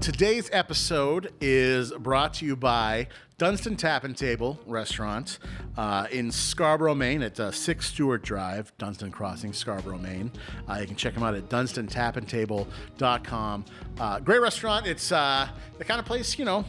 Today's episode is brought to you by Dunstan Tap and Table Restaurant uh, in Scarborough, Maine It's uh, 6 Stewart Drive, Dunstan Crossing, Scarborough, Maine. Uh, you can check them out at dunstantapandtable.com. Uh, great restaurant. It's uh, the kind of place, you know,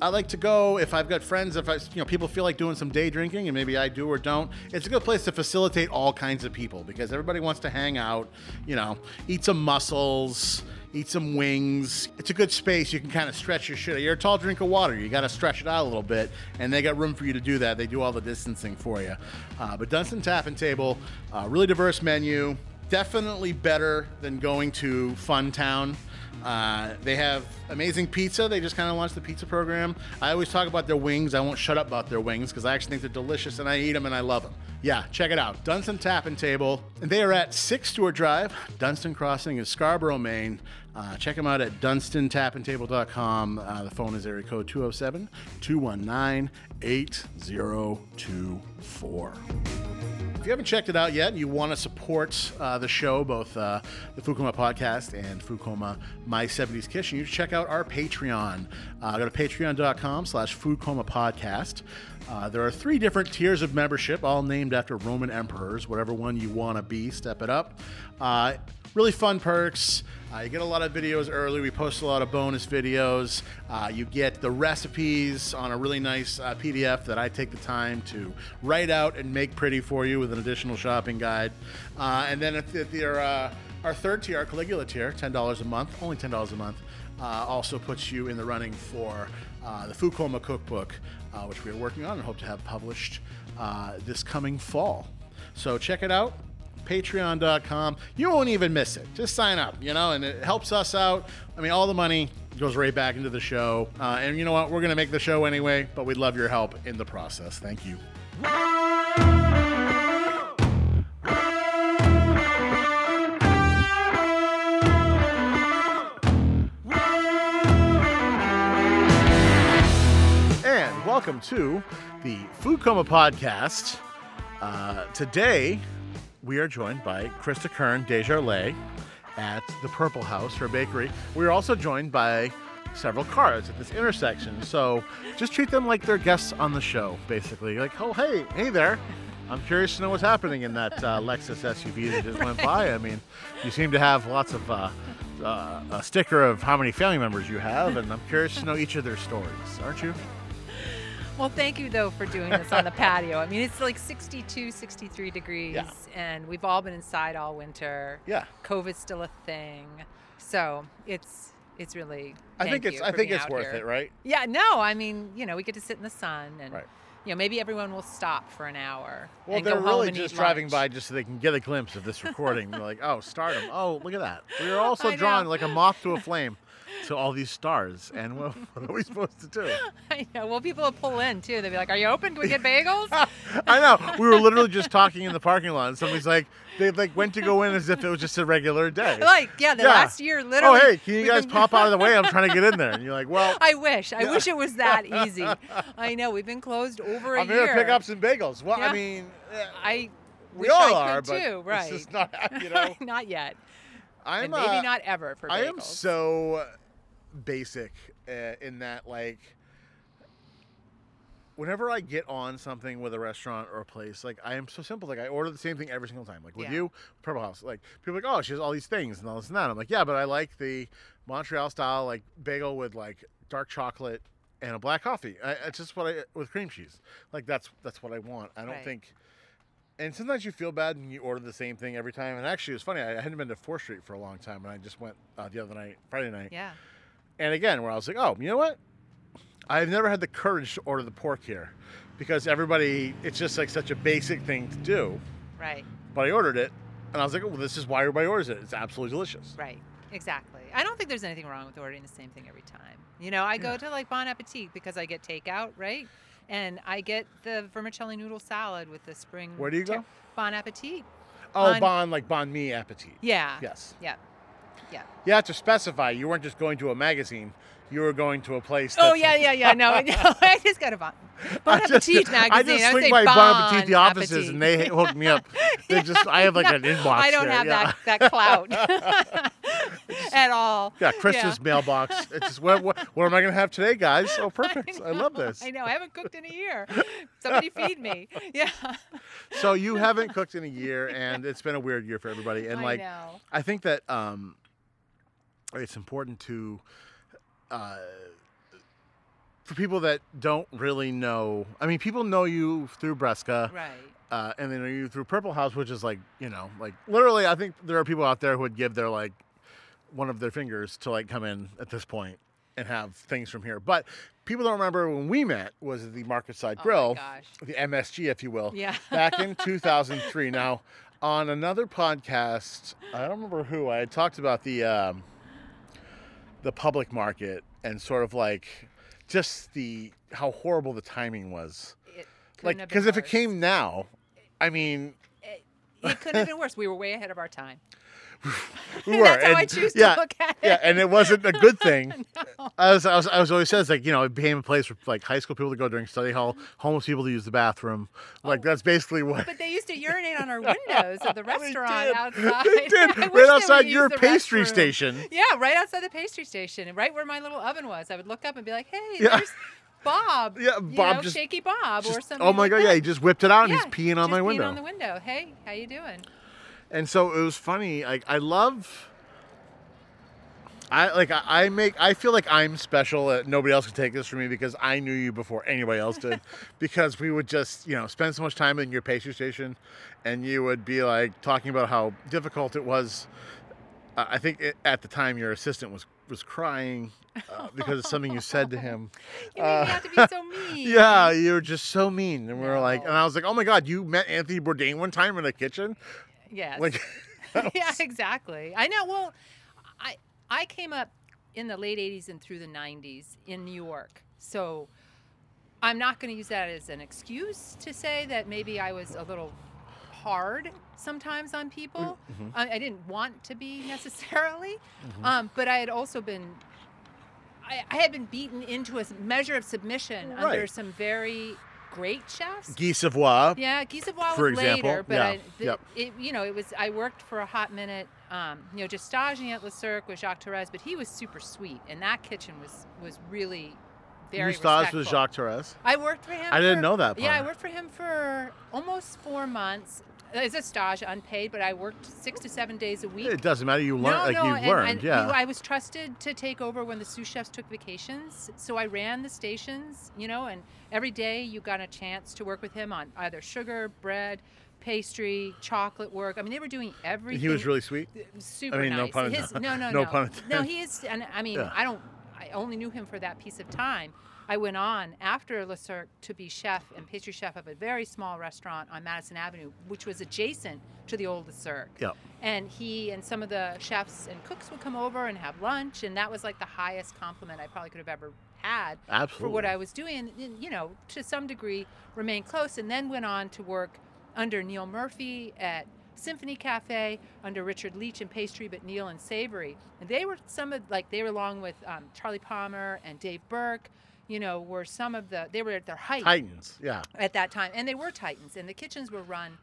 I like to go if I've got friends, if I, you know, people feel like doing some day drinking, and maybe I do or don't. It's a good place to facilitate all kinds of people because everybody wants to hang out, you know, eat some mussels, eat some wings. It's a good space. You can kind of stretch your shit. Out. You're a tall drink of water. You got to stretch it out a little bit, and they got room for you to do that. They do all the distancing for you. Uh, but Dunstan Tap and Table, uh, really diverse menu. Definitely better than going to Fun Town. Uh, they have amazing pizza. They just kind of launched the pizza program. I always talk about their wings. I won't shut up about their wings because I actually think they're delicious and I eat them and I love them. Yeah, check it out. Dunstan Tap and Table. And they are at 6 Stewart Drive, Dunstan Crossing in Scarborough, Maine. Uh, check them out at dunstantapandtable.com. Uh, the phone is area code 207 219 8024. You haven't checked it out yet and you want to support uh, the show, both uh, the Food Coma podcast and Food Coma My 70s Kitchen, you should check out our Patreon. Uh, go to patreon.com slash Food Coma podcast. Uh, there are three different tiers of membership, all named after Roman emperors. Whatever one you want to be, step it up. Uh, really fun perks. Uh, you get a lot of videos early. We post a lot of bonus videos. Uh, you get the recipes on a really nice uh, PDF that I take the time to write out and make pretty for you with an additional shopping guide. Uh, and then you're uh, our third tier, our Caligula tier, ten dollars a month, only ten dollars a month, uh, also puts you in the running for the Food Coma cookbook, which we are working on and hope to have published this coming fall. So check it out patreon.com. You won't even miss it. Just sign up, you know, and it helps us out. I mean, all the money goes right back into the show. Uh, and you know what? We're going to make the show anyway, but we'd love your help in the process. Thank you. And welcome to the Food Coma podcast. Uh, today, we are joined by Krista Kern Desjarlais at the Purple House, her bakery. We're also joined by several cars at this intersection. So just treat them like they're guests on the show, basically. Like, oh, hey, hey there. I'm curious to know what's happening in that uh, Lexus SUV that just went by. I mean, you seem to have lots of uh, uh, a sticker of how many family members you have, and I'm curious to know each of their stories, aren't you? Well, thank you though for doing this on the patio. I mean, it's like 62, 63 degrees, Yeah. and we've all been inside all winter. Yeah. COVID's still a thing, so it's it's really. I think it's I think it's worth here. it, right? Yeah. No, I mean, you know, we get to sit in the sun, and Right. you know, maybe everyone will stop for an hour. Well, and they're go home really and just driving lunch. by just so they can get a glimpse of this recording. They're like, oh, stardom. Oh, look at that. We are also drawn like a moth to a flame to all these stars. And what, what are we supposed to do? I know. Well, people will pull in too. They'll be like, "Are you open? Can we get bagels?" I know. We were literally just talking in the parking lot, and somebody's like, they like went to go in as if it was just a regular day. like, yeah, the Yeah. last year, oh, literally. oh, hey, can you guys been- pop out of the way? I'm trying to get in there. And you're like, well, I wish. I Yeah. wish it was that easy. I know. We've been closed over a I'm year. here to pick up some bagels. Well, I mean, I we wish all I are, but too, right? it's just not, you know. not yet. I'm and maybe uh, not ever for bagels. I am so basic uh, in that, like, whenever I get on something with a restaurant or a place, like, I am so simple. Like, I order the same thing every single time. Like, with Yeah. you, Purple House, like, people are like, oh, she has all these things and all this and that. I'm like, yeah, but I like the Montreal style, like, bagel with, like, dark chocolate and a black coffee. I, it's just what I, with cream cheese. Like, that's, that's what I want. I don't Right. think. And sometimes you feel bad and you order the same thing every time. And actually, it was funny. I hadn't been to Fore Street for a long time, and I just went uh, the other night, Friday night. Yeah. And again, where I was like, oh, you know what? I've never had the courage to order the pork here because everybody, it's just like such a basic thing to do. Right. But I ordered it, and I was like, well, this is why everybody orders it. It's absolutely delicious. Right. Exactly. I don't think there's anything wrong with ordering the same thing every time. You know, I go to like Bon Appetit because I get takeout, right? And I get the vermicelli noodle salad with the spring. Where do you ter- go? Bon Appetit. Oh, Bon- bon, like bon mi appetit. Yeah. Yes. Yeah. Yeah. You have to specify. You weren't just going to a magazine. You were going to a place. Oh yeah, yeah, yeah. No, no I just got a Bon, bon I just, magazine. I just swing by Bon Appetit, the offices, Appetit. and they hook me up. They just, I have like an inbox. I don't there, have yeah. that that clout. at all. Yeah, Krista's mailbox. It's just what, what, what am I going to have today, guys? Oh, perfect. I, love this. I know. I haven't cooked in a year. Somebody feed me. Yeah. So you haven't cooked in a year, and it's been a weird year for everybody. And I like, know. I think that um, it's important to, uh, for people that don't really know. I mean, people know you through Bresca, Right. uh, and they know you through Purple House, which is like you know, like literally. I think there are people out there who would give their like one of their fingers to like come in at this point and have things from here. But people don't remember when we met was the Market Side Oh Grill, gosh. the MSG, if you will Yeah. back in 2003. Now, on another podcast, I don't remember who, I had talked about the um, the public market and sort of like just the how horrible the timing was. Like, because if it came now, I mean, it, it couldn't have been worse. We were way ahead of our time. we were. That's how and- I choose to yeah, look at it. Yeah, and it wasn't a good thing. No. I was, I was, I was always says like you know it became a place for like high school people to go during study hall, homeless people to use the bathroom. Like oh. that's basically what. But they used to urinate on our windows of the restaurant outside. They did right outside your pastry restroom. station. Yeah, right outside the pastry station, right where my little oven was. I would look up and be like, "Hey, Yeah. there's Bob. Yeah, Bob know, just- Shaky Bob, or Just- something." oh my like god, that. yeah, he just whipped it out and Yeah, he's peeing on my peeing window. on the window. Hey, how you doing? And so it was funny. Like I love. I like I make I feel like I'm special. That nobody else can take this from me because I knew you before anybody else did. because we would just you know spend so much time in your pastry station, and you would be like talking about how difficult it was. Uh, I think it, at the time your assistant was was crying uh, because of something you said to him. You made Uh, me have to be so mean. Yeah, you were just so mean, and we were like, and I was like, oh my god, you met Anthony Bourdain one time in the kitchen, Yes. like. yeah, exactly. I know. Well, I I came up in the late '80s and through the '90s in New York, so I'm not going to use that as an excuse to say that maybe I was a little hard sometimes on people. Mhm. I, I didn't want to be necessarily, Mhm. um, but I had also been. I, I had been beaten into a measure of submission under some very great chefs. Guy Savoy. Yeah, Guy Savoy For was example, later, but yeah, I, the, yep. it, you know, it was. I worked for a hot minute, um, you know, just staging at Le Cirque with Jacques Torres, but he was super sweet, and that kitchen was was really very you respectful. with Jacques Torres. I worked for him. I didn't know that Yeah, I worked for him for almost four months. Uh, it's a stage, unpaid, but I worked six to seven days a week. It doesn't matter. You learn, no, like no, you and, learned, and yeah. you- I was trusted to take over when the sous chefs took vacations. So I ran the stations, you know, and every day you got a chance to work with him on either sugar, bread, pastry, chocolate work. I mean, they were doing everything. he was really sweet. super I mean, no nice. pun His, no, no, No no, pun No, he is, and I mean, Yeah. I don't. I only knew him for that piece of time. I went on after Le Cirque to be chef and pastry chef of a very small restaurant on Madison Avenue, which was adjacent to the old Le Cirque. Yeah. And he and some of the chefs and cooks would come over and have lunch, and that was like the highest compliment I probably could have ever had Absolutely. for what I was doing, and, and, you know, to some degree remained close, and then went on to work under Neil Murphy at Symphony Cafe, under Richard Leach in pastry, but Neil and Savory. And they were some of, like, they were along with um, Charlie Palmer and Dave Burke, you know, were some of the, they were at their height Titans. Yeah. at that time, and they were titans, and the kitchens were run.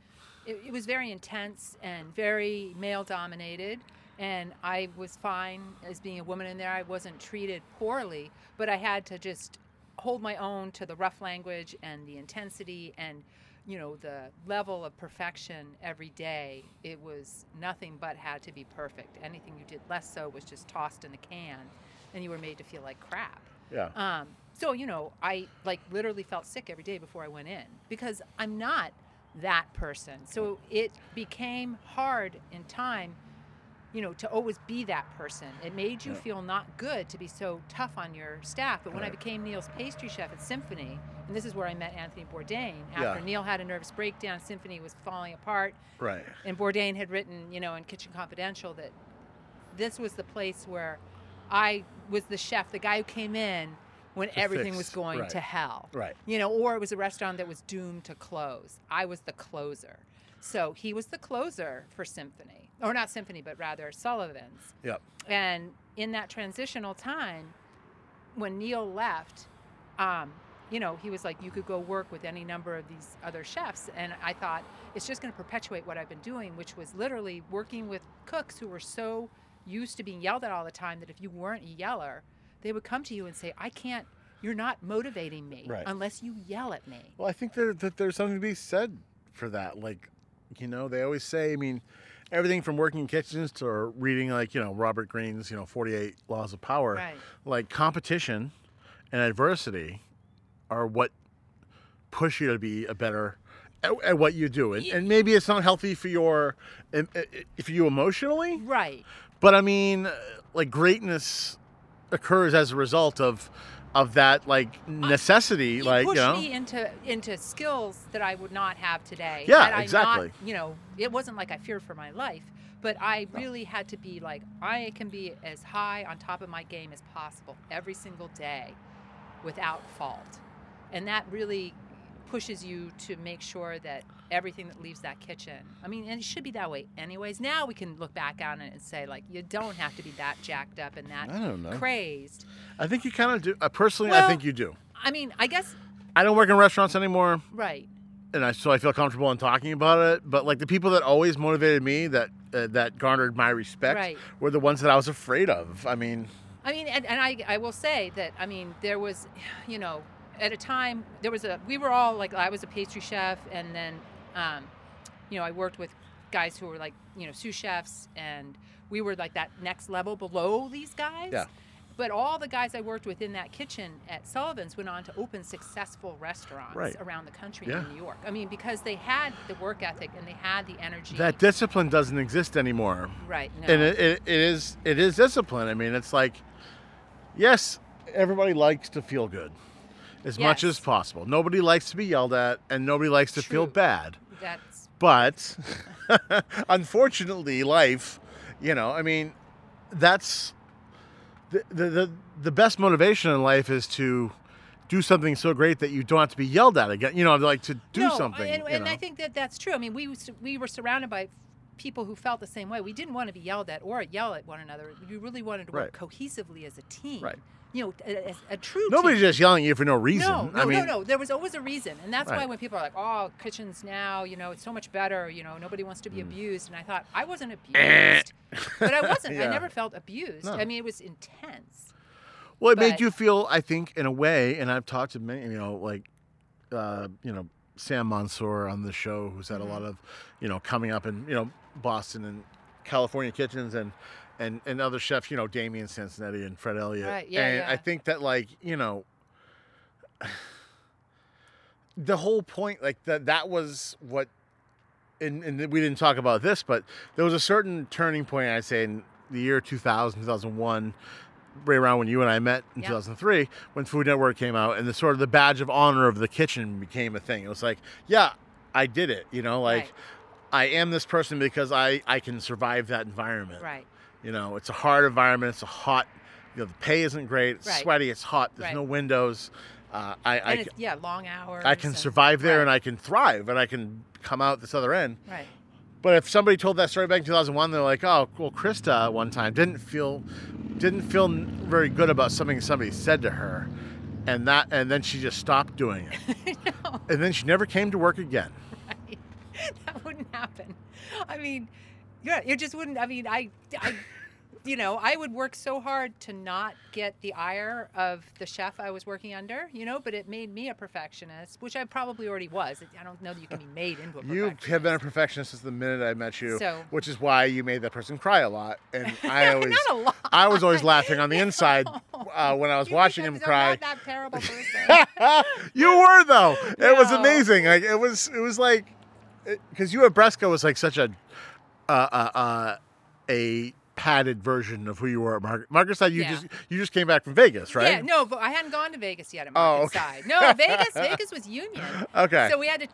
It, it was very intense and very male dominated, and I was fine as being a woman in there. I wasn't treated poorly, but I had to just hold my own to the rough language and the intensity and you know the level of perfection every day it was nothing but had to be perfect anything you did less so was just tossed in the can and you were made to feel like crap Yeah. um, so you know, I like literally felt sick every day before I went in because I'm not that person. So it became hard in time, you know, to always be that person. It made you Yeah. feel not good to be so tough on your staff. But when I became Neil's pastry chef at Symphony, and this is where I met Anthony Bourdain. After Yeah. Neil had a nervous breakdown, Symphony was falling apart right. and Bourdain had written, you know, in Kitchen Confidential that this was the place where I was the chef, the guy who came in when To everything was going right. to hell. Right. You know, or it was a restaurant that was doomed to close. I was the closer. So he was the closer for Symphony, or not Symphony, but rather Sullivan's. Yep. And in that transitional time, when Neil left, um, you know, he was like, you could go work with any number of these other chefs. And I thought, it's just going to perpetuate what I've been doing, which was literally working with cooks who were so used to being yelled at all the time that if you weren't a yeller, they would come to you and say, "I can't. You're not motivating me Right. unless you yell at me." Well, I think there, that there's something to be said for that. Like, you know, they always say, I mean, everything from working in kitchens to reading, like, you know, Robert Greene's, you know, 48 Laws of Power, Right. like competition and adversity are what push you to be a better at, at what you do. And, and maybe it's not healthy for your, if for you emotionally, Right. but I mean, uh, like greatness occurs as a result of, of that like necessity, You like you know, me into into skills that I would not have today. Yeah, I exactly. Not, you know, it wasn't like I feared for my life, but I really had to be like I can be as high on top of my game as possible every single day, without fault, and that really pushes you to make sure that everything that leaves that kitchen. I mean, and it should be that way anyways. Now we can look back on it and say like you don't have to be that jacked up and that I don't know. crazed. I think you kind of do. Uh, personally, I Well- think you do. I mean, I guess I don't work in restaurants anymore, right. and I so I feel comfortable in talking about it. But like the people that always motivated me, that uh, that garnered my respect, Right. were the ones that I was afraid of. I mean, I mean, and, and I, I will say that, I mean, there was, you know, at a time, there was a, we were all like, I was a pastry chef, and then, um, you know, I worked with guys who were like, you know, sous chefs, and we were like that next level below these guys. Yeah. But all the guys I worked with in that kitchen at Sullivan's went on to open successful restaurants Right. around the country Yeah. in New York. I mean, because they had the work ethic and they had the energy. that discipline doesn't exist anymore, right. No. and it, it, it is it is discipline. I mean, it's like, yes, everybody likes to feel good, as much as possible. Nobody likes to be yelled at, and nobody likes to feel bad. That's But unfortunately, life, you know, I mean, that's the, the the the best motivation in life is to do something so great that you don't have to be yelled at again. You know, like to do no, something. And, and. I think that that's true. I mean, we we were surrounded by people who felt the same way. We didn't want to be yelled at or yell at one another. We really wanted to work cohesively as a team. Right. You know, a, a- true Nobody's team. just yelling at you for no reason. No, no, I mean, no, no. There was always a reason, and that's why when people are like, "Oh, kitchens now, you know, it's so much better. You know, nobody wants to Mm. be abused," and I thought I wasn't abused, but I wasn't. Yeah. I never felt abused. No. I mean, it was intense. Well, it made you feel, I think, in a way, and I've talked to many, you know, like, uh, you know, Sam Mansour on the show, who's had Mm-hmm. a lot of, you know, coming up and you know, Boston and California kitchens and, and, and other chefs, you know, Damian Sansonetti and Fred Elliott. Right, yeah, and yeah. I think that, like, you know, the whole point, like, that that was what, and, and we didn't talk about this, but there was a certain turning point, I'd say, in the year 2000, 2001, right around when you and I met in Yeah. 2003, when Food Network came out, and the sort of the badge of honor of the kitchen became a thing. It was like, yeah, I did it. You know, like Right. I am this person because I I can survive that environment. Right. You know, it's a hard environment. It's a hot. You know, the pay isn't great. It's Right. sweaty. It's hot. There's Right. no windows. Uh, I I, yeah, long hours. I can and- survive there right, and I can thrive and I can come out this other end. Right. But if somebody told that story back in 2001, they're like, "Oh, well, Krista one time didn't feel didn't feel very good about something somebody said to her, and that and then she just stopped doing it, and then she never came to work again." That wouldn't happen. I mean, yeah, it just wouldn't. I mean, I, I, you know, I would work so hard to not get the ire of the chef I was working under, you know, but it made me a perfectionist, which I probably already was. I don't know that you can be made into a You have been a perfectionist since the minute I met you, So- which is why you made that person cry a lot, and I always, lot. I was always laughing on the inside uh, when I was You watching him I'm cry. Not that terrible person. you were though. It was amazing. Like it was. It was like because you at Bresca was like such a uh, uh, uh, a padded version of who you were at Margaret. Market Side you Yeah. just you just came back from Vegas, right? Yeah, no, but I hadn't gone to Vegas yet at Oh, okay. Side. No, Vegas, Vegas was Union. Okay. So we had to.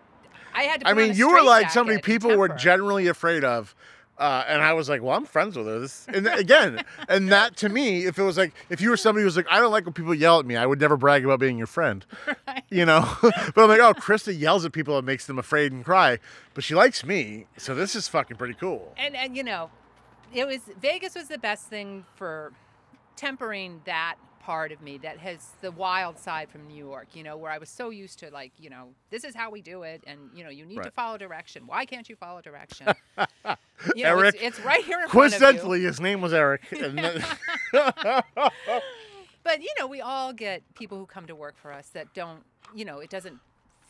I had to. I mean, you were like somebody people were generally afraid of. Uh, and I was like, well, I'm friends with her. This, and again, and that to me, if it was like, if you were somebody who was like, I don't like when people yell at me, I would never brag about being your friend, you know. but I'm like, oh, Krista yells at people and makes them afraid and cry, but she likes me, so this is fucking pretty cool. and and you know, it was Vegas was the best thing for tempering that part of me that has the wild side from New York, you know, where I was so used to like, you know, this is how we do it, and you know, you need to follow direction. Why can't you follow direction? you know, Eric, it's, it's right here in front of you. Coincidentally, his name was Eric. But you know, we all get people who come to work for us that don't, you know, it doesn't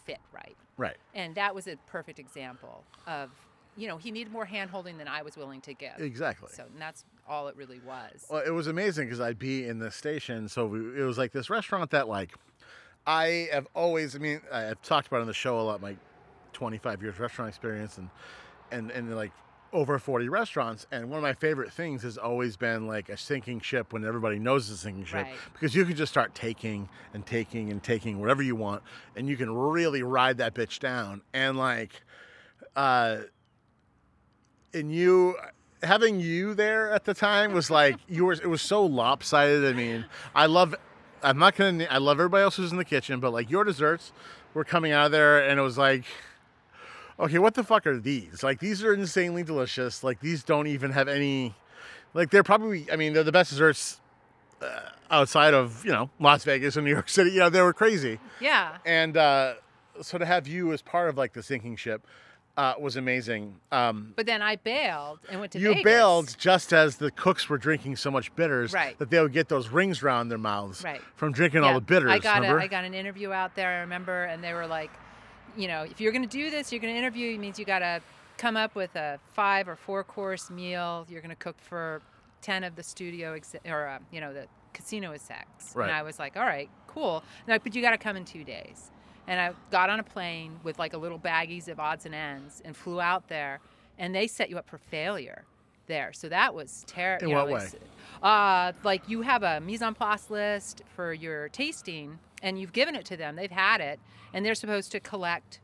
fit right. right. And that was a perfect example of, you know, he needed more hand holding than I was willing to give. Exactly. So and that's all it really was. Well, it was amazing because I'd be in the station. So we, it was like this restaurant that, like, I have always. I mean, I've talked about on the show a lot my 25 years restaurant experience and and and like over 40 restaurants. And one of my favorite things has always been like a sinking ship when everybody knows it's a sinking ship Right. because you can just start taking and taking and taking whatever you want, and you can really ride that bitch down. And like, uh, and you having you there at the time was like you were it was so lopsided. I mean i love i'm not gonna i love everybody else who's in the kitchen but like your desserts were coming out of there and it was like okay what the fuck are these? Like these are insanely delicious. Like these don't even have any like they're probably i mean they're the best desserts uh, outside of you know las vegas and new york city. You know they were crazy. Yeah. and uh, so to have you as part of like the sinking ship uh, was amazing um, But then I bailed and went to you Vegas. bailed just as the cooks were drinking so much bitters Right. that they would get those rings around their mouths Right. from drinking all the bitters. I got? A, I got an interview out there. I remember, and they were like, you know, if you're going to do this, you're going to interview. It means you got to come up with a five or four course meal. You're going to cook for ten of the studio ex- or uh, you know the casino execs. Right. And I was like, all right, cool. They're like, but you got to come in two days. And I got on a plane with like a little baggies of odds and ends and flew out there, and they set you up for failure there. So that was terrible. In what way? Uh, like you have a mise en place list for your tasting, and you've given it to them. They've had it, and they're supposed to collect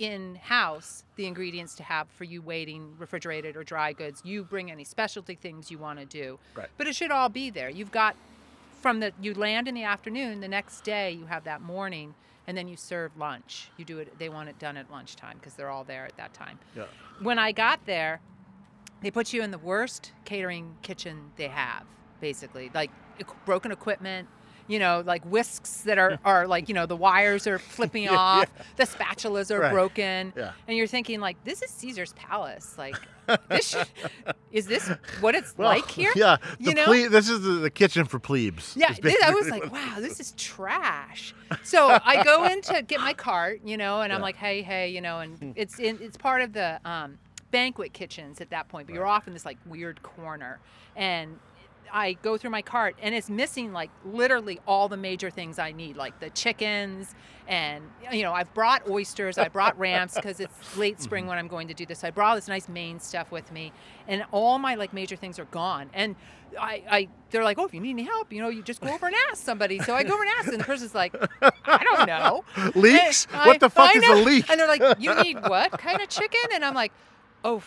in house the ingredients to have for you waiting refrigerated or dry goods. You bring any specialty things you want to do, Right. but it should all be there. You've got from the you land in the afternoon. The next day you have that morning, and then you serve lunch. You do it. They want it done at lunchtime because they're all there at that time Yeah. when I got there, they put you in the worst catering kitchen they have, basically. Like broken equipment, you know, like whisks that are, are like, you know, the wires are flipping Yeah, off, the spatulas are Right. broken. Yeah. And you're thinking, like, this is Caesar's Palace. Like, this should, is this what it's Well, like here? Yeah. You know? ple- this is the, the kitchen for plebes. Yeah, this- I was like, wow, this is trash. So I go in to get my cart, you know, and I'm like, hey, hey, you know, and it's in, it's part of the um, banquet kitchens at that point, but you're off in this like weird corner, and I go through my cart and it's missing like literally all the major things I need, like the chickens and you know I've brought oysters, I brought ramps because it's late spring mm-hmm. when I'm going to do this. I brought all this nice Maine stuff with me, and all my like major things are gone. And I, I they're like, oh, if you need any help, you know, you just go over and ask somebody. So I go over and ask, and the person's like, I don't know. Leeks? And What the fuck I is a leek? And they're like, you need what kind of chicken? And I'm like, oh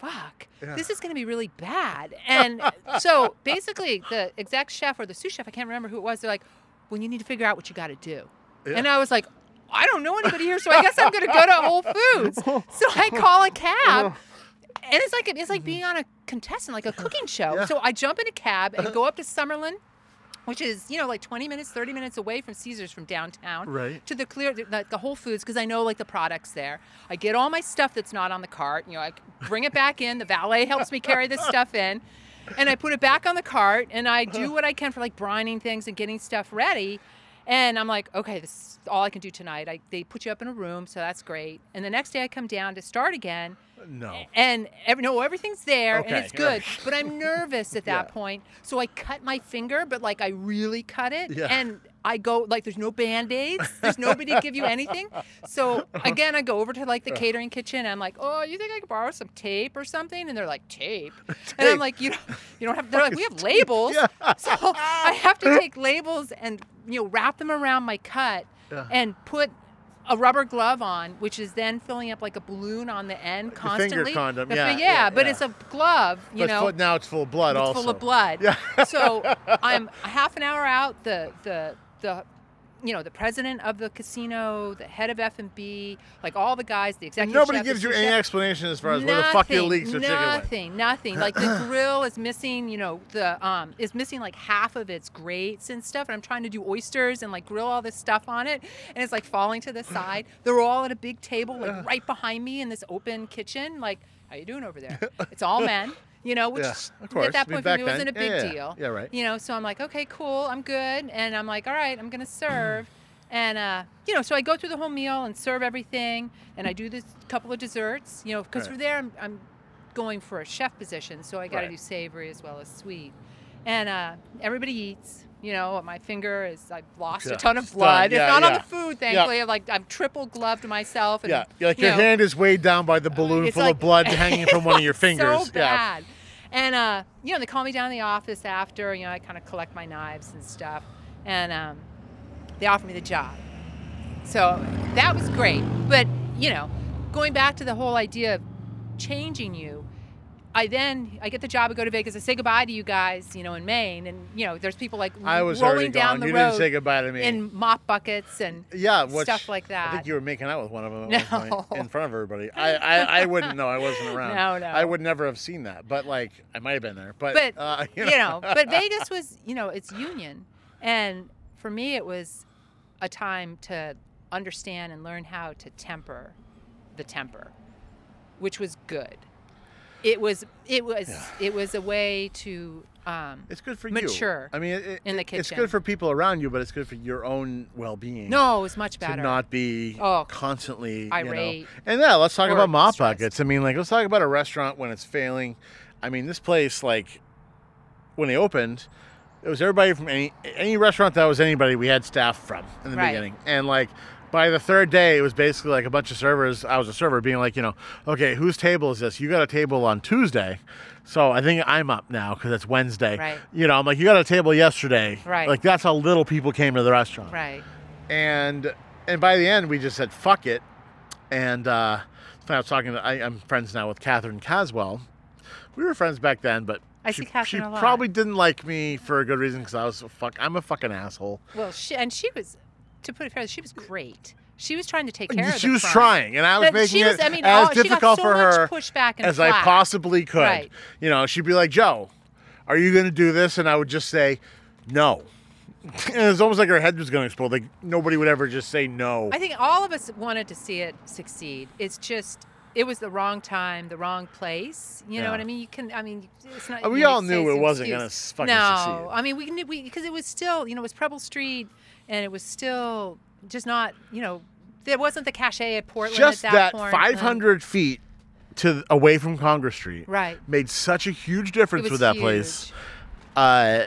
fuck, Yeah. this is going to be really bad. And so basically, the exec chef or the sous chef, I can't remember who it was, they're like, well, you need to figure out what you got to do. Yeah. And I was like, I don't know anybody here, so I guess I'm going to go to Whole Foods. Oh. So I call a cab. Oh. And it's like it's like mm-hmm. being on a contestant, like a cooking show. Yeah. So I jump in a cab and go up to Summerlin, which is you know like 20 minutes, 30 minutes away from Caesars from downtown Right. to the clear the, the Whole Foods because I know like the products there. I get all my stuff that's not on the cart. You know, I bring it back in. The valet helps me carry this stuff in, and I put it back on the cart. And I do what I can for like brining things and getting stuff ready. And I'm like, okay, this is all I can do tonight. I, they put you up in a room, so that's great. And the next day I come down to start again, no. and every, no, everything's there and it's good. But I'm nervous at that Yeah. point, so I cut my finger, but like I really cut it, Yeah. and I go like, there's no band aids, there's nobody to give you anything. So again, I go over to like the catering kitchen. And I'm like, oh, you think I could borrow some tape or something? And they're like, tape, and I'm like, you don't, you don't have. They're like, we have labels, Yeah. so I have to take labels and you know wrap them around my cut Yeah. and put a rubber glove on, which is then filling up like a balloon on the end finger constantly. condom, The yeah, fi- yeah, but yeah. it's a glove, you but know. full- now it's full of blood it's also. full of blood. Yeah. so I'm half an hour out. The the the you know, the president of the casino, the head of F and B, like all the guys, the executive. Nobody chef, gives you any chef. explanation as far as where the fuck your leeks or chicken went. Nothing, nothing. Like the grill is missing, you know, the um is missing like half of its grates and stuff. And I'm trying to do oysters and like grill all this stuff on it, and it's like falling to the side. They're all at a big table, like right behind me in this open kitchen. Like, how you doing over there? It's all men. You know, which Yeah, of course. at that I mean, point for me wasn't a big yeah, yeah. deal. Yeah, right. You know, so I'm like, okay, cool, I'm good, and I'm like, all right, I'm gonna serve, and uh, you know, so I go through the whole meal and serve everything, and I do this couple of desserts, you know, because Right. for there I'm, I'm going for a chef position, so I got to Right. do savory as well as sweet, and uh, everybody eats. You know, my finger is I've lost Yeah, a ton of blood. Yeah, it's not on the food, thankfully. I've like I've triple gloved myself. And, Yeah, like you your know, hand is weighed down by the balloon it's full like- of blood hanging from one of your fingers. So yeah. bad. And uh, you know, they call me down to the office after. You know, I kind of collect my knives and stuff, and um, they offer me the job. So that was great. But you know, going back to the whole idea of changing you, I then I get the job. I go to Vegas. I say goodbye to you guys. You know, in Maine, and you know, there's people like I was rolling down gone. the You road didn't say goodbye to me. in mop buckets and yeah, which, stuff like that. I think you were making out with one of them at one No. point in front of everybody. I, I, I wouldn't know. I wasn't around. No, no. I would never have seen that. But like, I might have been there. But, but uh, you, you know, but Vegas was, you know, it's union, and for me, it was a time to understand and learn how to temper the temper, which was good. It was, it was, it was a way to, um, it's good for mature you. I mean, it, in the It's good for people around you, but it's good for your own well-being. no, it was much better. To not be Oh, constantly you know. irate And yeah, let's talk about mop stressed. buckets. I mean, like, let's talk about a restaurant when it's failing. I mean, this place, like, when they opened, it was everybody from any any restaurant that was anybody we had staff from in the Right. beginning, and like by the third day, it was basically like a bunch of servers. I was a server, being like, you know, okay, whose table is this? You got a table on Tuesday, so I think I'm up now because it's Wednesday. Right. You know, I'm like, you got a table yesterday. Right. Like that's how little people came to the restaurant right. and and by the end we just said fuck it and uh I was talking to I, I'm friends now with Catherine Caswell we were friends back then but I she, see Catherine she probably didn't like me for a good reason because I was a fuck I'm a fucking asshole Well, she, and she was, to put it fairly, she was great. She was trying to take care of she was front. trying and I was But making she was- it I mean, as oh, she difficult so for her as I possibly could Right. you know she'd be like Joe are you gonna do this and I would just say no and it was almost like her head was gonna explode like nobody would ever just say no I think all of us wanted to see it succeed. It's just it was the wrong time, the wrong place. You know what I mean? You can. I mean, it's not. Uh, we all knew it wasn't gonna excuse. fucking no, succeed. I mean we knew we because it was still you know it was Preble Street, and it was still just not you know there wasn't the cachet at Portland just at that, that, point. 500 feet to away from Congress Street Right. made such a huge difference with that place. Uh,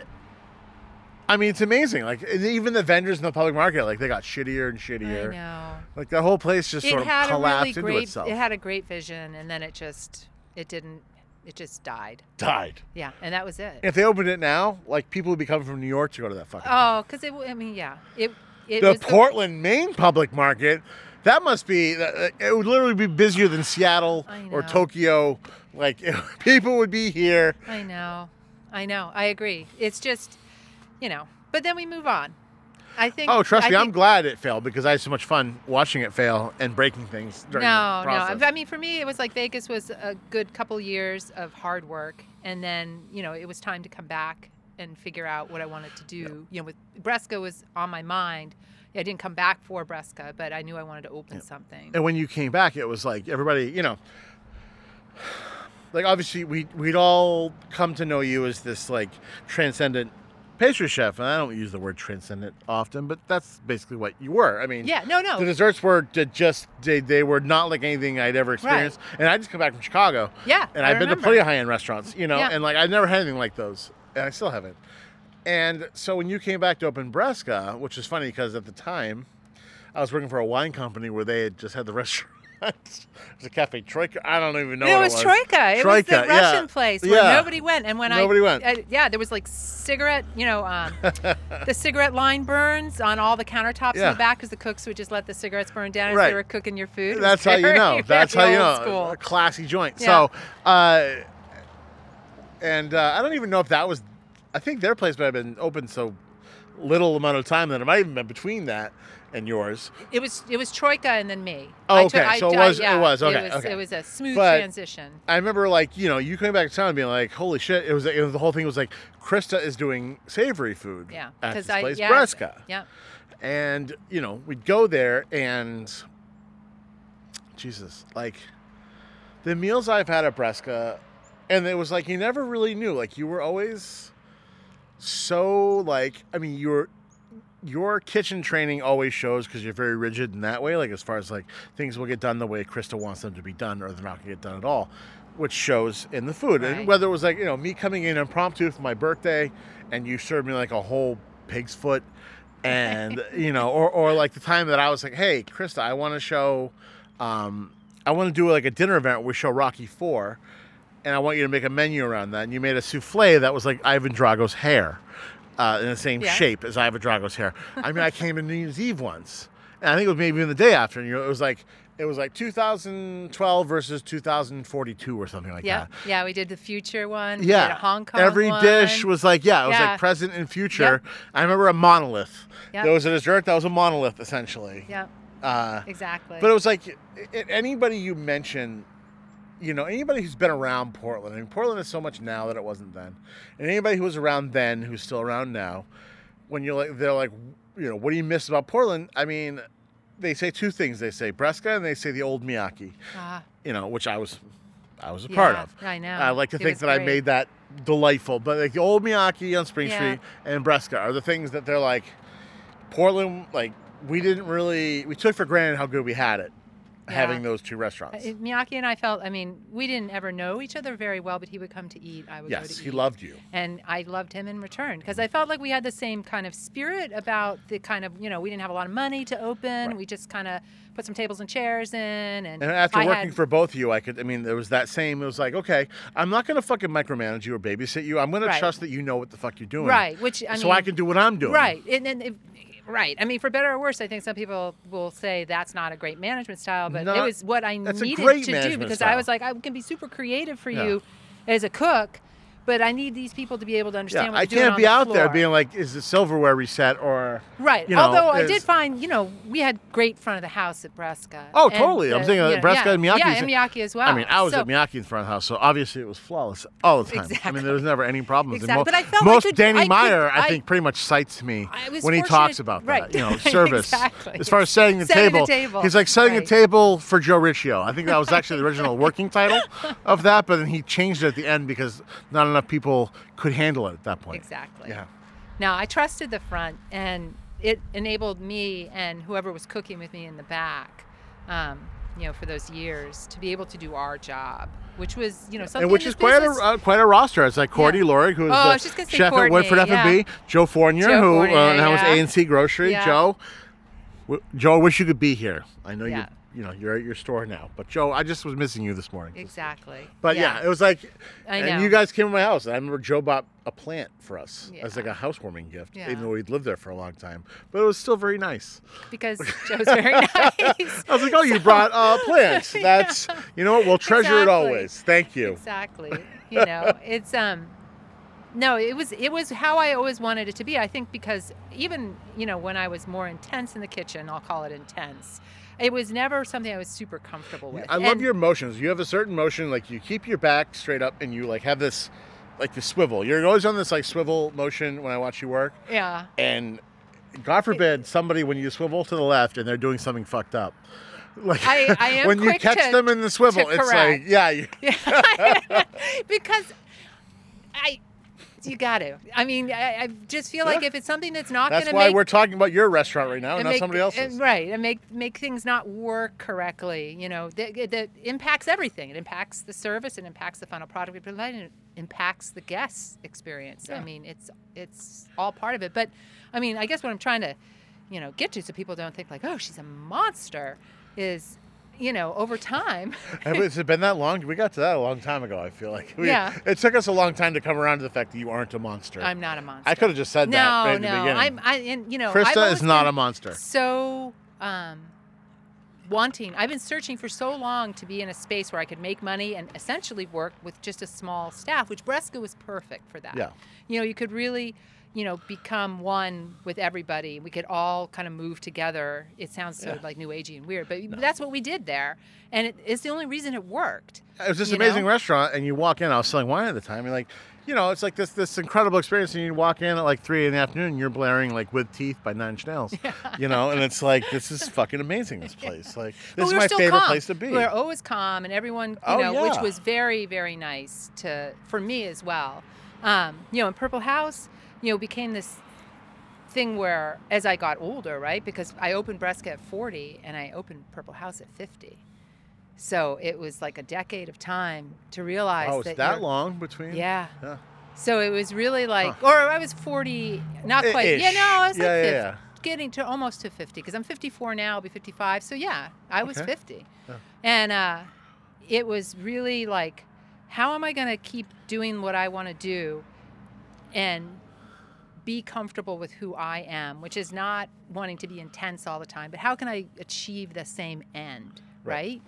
I mean, it's amazing. Like even the vendors in the public market, like they got shittier and I shittier. know. Like the whole place just It sort of collapsed really into itself. It had a great vision, and then it just it didn't. It just died. Died. Yeah, and that was it. If they opened it now, like people would be coming from New York to go to that fucking. Oh, because it. I mean, yeah. It. It the was Portland, Maine public market. That must be. uh, It would literally be busier than Seattle or. Tokyo. Like people would be here. I know. I know. I agree. It's just, you know. But then we move on. I think. Oh, trust I me, I'm glad it failed because I had so much fun watching it fail and breaking things during No, the process. no. I mean, for me, it was like Vegas was a good couple years of hard work, and then you know it was time to come back and figure out what I wanted to do. You know, with Bresca was on my mind. I didn't come back for Bresca, but I knew I wanted to open something. And when you came back, it was like everybody, you know, like obviously we we'd all come to know you as this like transcendent pastry chef, and I don't use the word transcendent often, but that's basically what you were. I mean, Yeah. No. No. The desserts were just they, they were not like anything I'd ever experienced, right. and I just come back from Chicago, Yeah. and I I've been to plenty of high end restaurants, you know, Yeah. and like I've never had anything like those, and I still haven't. And so when you came back to open Bresca, which is funny because at the time I was working for a wine company where they had just had the restaurant. it was a cafe Troika. I don't even know. No, it was it Troika. It was Troika, the yeah. Russian place where Yeah. nobody went. And when Nobody I, went. I- yeah, there was like cigarette, you know, um, the cigarette line burns on all the countertops in the back because the cooks would just let the cigarettes burn down as Right. they were cooking your food. That's how you know. That's how you know. School. A classy joint. Yeah. So, uh, and uh, I don't even know if that was. I think their place might have been open so little amount of time that it might even been between that and yours. It was it was Troika and then me. Oh, I okay. I- So it I- was- it yeah, was, okay, It was, okay. it was a smooth But- transition. I remember like you know you coming back to town and being like, holy shit! It was, it was the whole thing was like Krista is doing savory food. Yeah, at this I place, yeah, Bresca. Yeah, and you know we'd go there and jesus like the meals i've had at bresca and it was like you never really knew like you were always so like i mean you were your kitchen training always shows because you're very rigid in that way like as far as like things will get done the way krista wants them to be done or they're not to get done at all which shows in the food. And whether it was like you know me coming in impromptu for my birthday and you served me like a whole pig's foot and you know or, or like the time that i was like hey krista i want to show um, i want to do like a dinner event where we show rocky 4 and i want you to make a menu around that. And you made a souffle that was like ivan drago's hair uh, in the same Yeah. shape as ivan drago's hair i mean i came in new year's eve once and i think it was maybe even the day after and you know it was like it was like 2012 versus 2042 or something like that yeah. We did the future one. yeah, Hong Kong. Every dish was like, yeah, it was Yeah. like present and future. I remember a monolith. Yep. There was a dessert that was a monolith, essentially. Yeah, Uh, exactly. but it was like anybody you mention, you know, anybody who's been around Portland. I mean, Portland is so much now that it wasn't then. And anybody who was around then, who's still around now, when you're like, they're like, you know, what do you miss about Portland? I mean, they say two things. They say Bresca and they say the old Miyake. Ah, You know, which I was, I was a part of. I know. I like to It think that I made that delightful. But like the old Miyake on Spring Yeah. Street and Bresca are the things that they're like Portland. Like we didn't really we took for granted how good we had it Yeah. having those two restaurants. Uh, Miyake and I felt. I mean, we didn't ever know each other very well, but he would come to eat. I would go yes, to he eat. loved you. and I loved him in return because I felt like we had the same kind of spirit about the kind of you know we didn't have a lot of money to open. Right. We just kind of put some tables and chairs in, and, And after I working had, for both of you, I could. I mean, there was that same. It was like, okay, I'm not gonna fucking micromanage you or babysit you. I'm gonna trust that you know what the fuck you're doing. right, which I so mean, I can do what I'm doing. right, and then. It, Right. I mean, for better or worse, I think some people will say that's not a great management style, but it was what I needed to do because style. I was like, I can be super creative for Yeah. you as a cook, but I need these people to be able to understand Yeah, what I they're doing I can't be the out there being like, is the silverware reset or Right. you know, Although I did find, you know, we had great front of the house at Bresca. Oh, And totally. I'm thinking you know, Bresca yeah, and Miyake. Yeah, and Miyake as well. I mean, I was so, at Miyake in front of the house, so obviously it was flawless all the time. Exactly. I mean, there was never any problems. Exactly. mo- But I felt I most could- Danny I could- Meyer, I, I- think, pretty much cites me when he talks about right. that. You know, service. Exactly. As far as setting the Setting the table, table. he's like setting Right. the table for Joe Ricchio. I think that was actually the original working title of that, but then he changed it at the end because not enough people could handle it at that point. Exactly. Yeah. Now, I trusted the front, and it enabled me and whoever was cooking with me in the back, um, you know, for those years to be able to do our job, which was, you know, something And which is quite business- a uh, quite a roster. It's like Courtney Yeah. Loreg, who's Oh, the chef at Woodford F and B. Joe Fournier, Joe who Fournier, uh, now was yeah. A and C Grocery. Yeah. Joe, w- Joe, I wish you could be here. I know you. You know, you're at your store now, but Joe, I just was missing you this morning. Exactly. But yeah. it was like, I and know. you guys came to my house. I remember Joe bought a plant for us as Yeah. like a housewarming gift, Yeah. even though we'd lived there for a long time. But it was still very nice. because Joe's very nice. I was like, oh, you brought uh, plants. That's, you know what? We'll treasure it always. Thank you. exactly you know it's um no it was it was how i always wanted it to be i think because even you know when i was more intense in the kitchen i'll call it intense it was never something i was super comfortable with I love And- your motions. You have a certain motion, like you keep your back straight up and you like have this, like the swivel. You're always on this like swivel motion when I watch you work. yeah And God forbid somebody when you swivel to the left and they're doing something fucked up. Like I- I am when you catch to- them in the swivel, it's like yeah, you, because i you got to i mean i, I just feel like if it's something that's not going to that's why make we're talking about your restaurant right now, and and not make- somebody else's. and- right, and make make things not work correctly. You know, that, that impacts everything. It impacts the service. It impacts the final product we provide. It impacts the guest experience. I mean, it's it's all part of it. But I mean, I guess what I'm trying to, you know, get to so people don't think like, oh, she's a monster, is, you know, over time. Has it been that long? We got to that a long time ago. I feel like we, Yeah. It took us a long time to come around to the fact that you aren't a monster. I'm not a monster. I could have just said that no, right at no. the beginning. I'm I and you know, Krista is not a monster. so um, wanting. I've been searching for so long to be in a space where I could make money and essentially work with just a small staff, which Bresca was perfect for that. Yeah. You know, you could really, you know, become one with everybody. We could all kind of move together. It sounds so Yeah. like new agey and weird, but that's what we did there, and it, it's the only reason it worked. It was this amazing know? restaurant, and you walk in. I was selling wine at the time. You're like, you know, it's like this this incredible experience, and you walk in at like three in the afternoon, and you're blaring like "With Teeth" by Nine Inch Nails. You know, and it's like this is fucking amazing. This place, like, this is my favorite calm. place to be. We were always calm, and everyone, you Oh, know, which was very, very nice to for me as well. Um, you know, in Purple House, you know, became this thing where as I got older, right? Because I opened Bresca at 40 and I opened Purple House at 50. So it was like a decade of time to realize oh, it's that, that long between. Yeah. Yeah. So it was really like, or I was 40, not quite. Yeah, no, I was Yeah, like yeah, 50, yeah. getting to almost to 50 because I'm 54 now. I'll be 55. So yeah, I was Okay. 50. Yeah. And uh, it was really like, how am I going to keep doing what I want to do and be comfortable with who I am, which is not wanting to be intense all the time, but how can I achieve the same end, Right. right?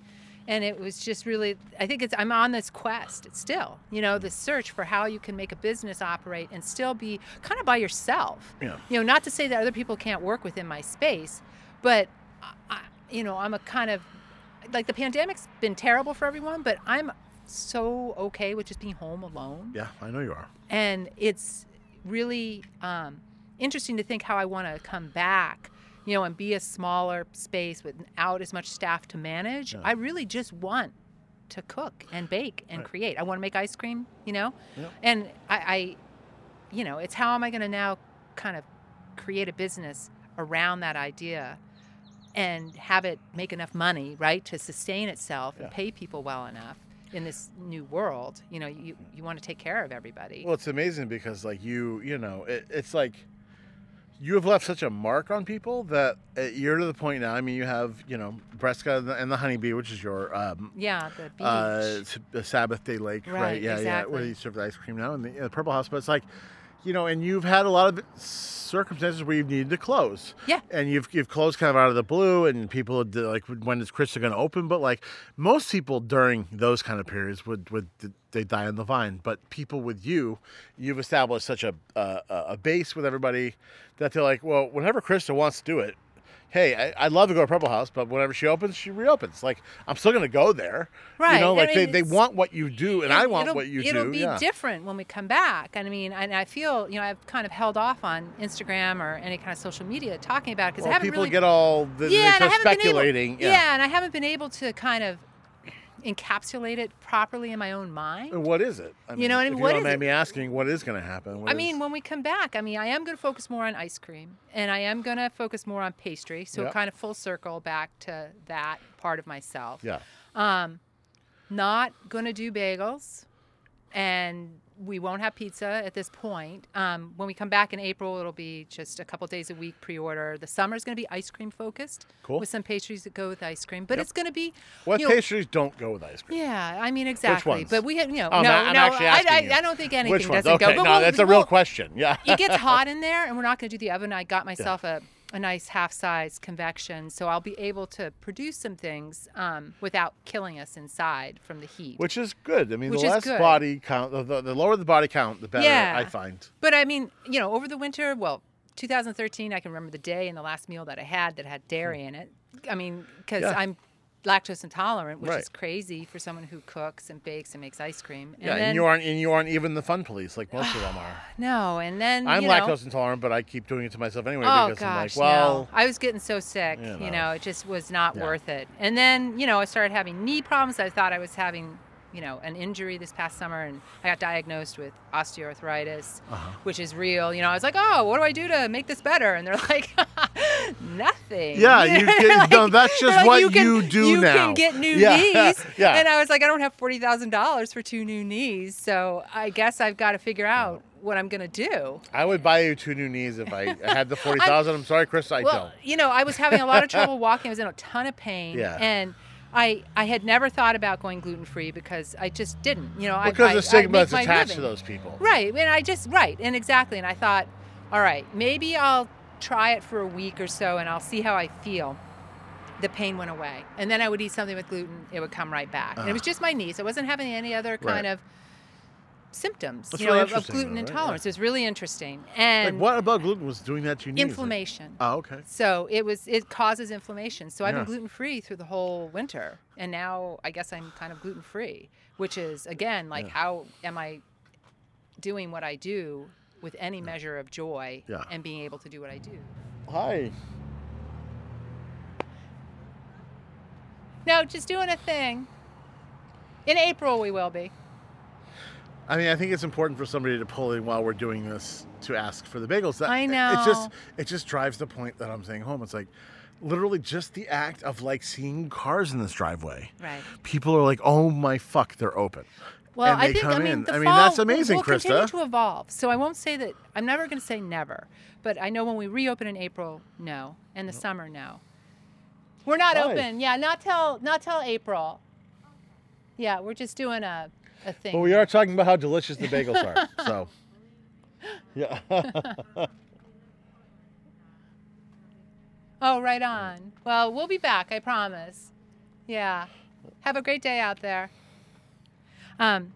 And it was just really, I think it's, I'm on this quest still, you know, the search for how you can make a business operate and still be kind of by yourself. Yeah. You know, not to say that other people can't work within my space, but, I, you know, I'm a kind of, like the pandemic's been terrible for everyone, but I'm so okay with just being home alone Yeah, I know you are. and it's really um, interesting to think how I want to come back, you know, and be a smaller space without as much staff to manage. Yeah. I really just want to cook and bake and Right. create. I want to make ice cream, you know, Yep. and I, I, you know, it's how am I going to now kind of create a business around that idea and have it make enough money, right, to sustain itself Yeah. and pay people well enough in this new world. You know, you you want to take care of everybody. Well, it's amazing because like you, you know, it, it's like you have left such a mark on people that uh, you're to the point now. I mean, you have, you know, Bresca and the, and the Honeybee, which is your um, yeah, the beach. uh, the Sabbathday Lake, right? Right, Yeah, yeah. Where you serve the ice cream now and the, the Purple House, but it's like, you know, and you've had a lot of circumstances where you've needed to close. Yeah. And you've you've closed kind of out of the blue, and people like, when is Krista going to open? But like most people during those kind of periods would would they die on the vine. But people with you, you've established such a a, a base with everybody that they're like, well, whenever Krista wants to do it, hey, I, I'd love to go to Purple House, but whenever she opens, she reopens. Like, I'm still going to go there. Right. You know, I like mean, they, they want what you do, and I want it'll- what you do. it'll be yeah. different when we come back. And I mean, and I feel, you know, I've kind of held off on Instagram or any kind of social media talking about it because Well, I haven't people really. get all the, yeah, and I haven't been speculating. able. Yeah. and I haven't been able to kind of encapsulate it properly in my own mind. And What is it? I You know what I mean? You What don't mind me asking, what is going to happen? What I is- mean, when we come back, I mean, I am going to focus more on ice cream and I am going to focus more on pastry. So Yep. kind of full circle back to that part of myself. yeah, Um, not going to do bagels, and we won't have pizza at this point. Um, when we come back in April, it'll be just a couple days a week pre-order. The summer is going to be ice cream focused, Cool. with some pastries that go with ice cream. But Yep. it's going to be what you know, pastries don't go with ice cream? Yeah, I mean exactly. ones? But we have you know Oh, no I'm no I, I. I don't think anything Which ones? doesn't Okay, go. But no, we'll- that's a real we'll- question. Yeah, it gets hot in there, and we're not going to do the oven. I got myself a, a nice half size convection, so I'll be able to produce some things um, without killing us inside from the heat. which is good. I mean, Which the less good. body count, the, the, the lower the body count, the better. Yeah. I find. but I mean, you know, over the winter, well, 2013, I can remember the day and the last meal that I had that had dairy in it. I mean, because Yeah. I'm lactose intolerant, which Right. is crazy for someone who cooks and bakes and makes ice cream. And yeah, then, and you aren't and you aren't even the fun police like most of them are. No, and then I'm you know, lactose intolerant, but I keep doing it to myself anyway Oh because gosh, I'm like, well, no. I was getting so sick. you You know. know, it just was not Yeah. worth it. And then, you know, I started having knee problems. I thought I was having, you know, an injury this past summer, and I got diagnosed with osteoarthritis, Uh-huh. which is real. You know, I was like, oh, what do I do to make this better? And they're like, nothing. Yeah, you get- no, that's just like, what you, can, you do you now." can get new Yeah, knees. yeah. And I was like, I don't have forty thousand dollars for two new knees, so I guess I've got to figure out what I'm gonna do. I would buy you two new knees if I had the forty thousand. I'm sorry, Chris, I well, don't. you know, I was having a lot of trouble walking. I was in a ton of pain, Yeah. and I I had never thought about going gluten free because I just didn't. You know, I- Because I, the stigma is attached to those people. Right, and I just right, and exactly, and I thought, all right, maybe I'll try it for a week or so, and I'll see how I feel. The pain went away, and then I would eat something with gluten; it would come right back. And it ah. was just my knees. I wasn't having any other kind. Right. of symptoms, That's you know, really of, of gluten though, right? intolerance. Yeah. It was really interesting. Like, And what about gluten was doing that to you? inflammation. Oh, okay. So it was it causes inflammation. So I've been gluten free through the whole winter, and now I guess I'm kind of gluten free, which is again like Yeah. how am I doing what I do with any measure of joy Yeah. and being able to do what I do. Hi. No, just doing a thing. In April we will be. I mean, I think it's important for somebody to pull in while we're doing this to ask for the bagels. That, I know. It just it just drives the point that I'm saying home. It's like literally just the act of like seeing cars in this driveway. Right. People are like, "Oh my fuck, they're open." Well, and I they think come I mean in. the I mean, fall that's amazing, continue Krista. to evolve. So I won't say that I'm never going to say never, but I know when we reopen in April, no, and the summer, no. We're not Why? open. Yeah, not till not till April. Yeah, we're just doing a a thing. But we are talking about how delicious the bagels are. So, yeah. Oh, right on. Well, we'll be back. I promise. Yeah. Have a great day out there. Um,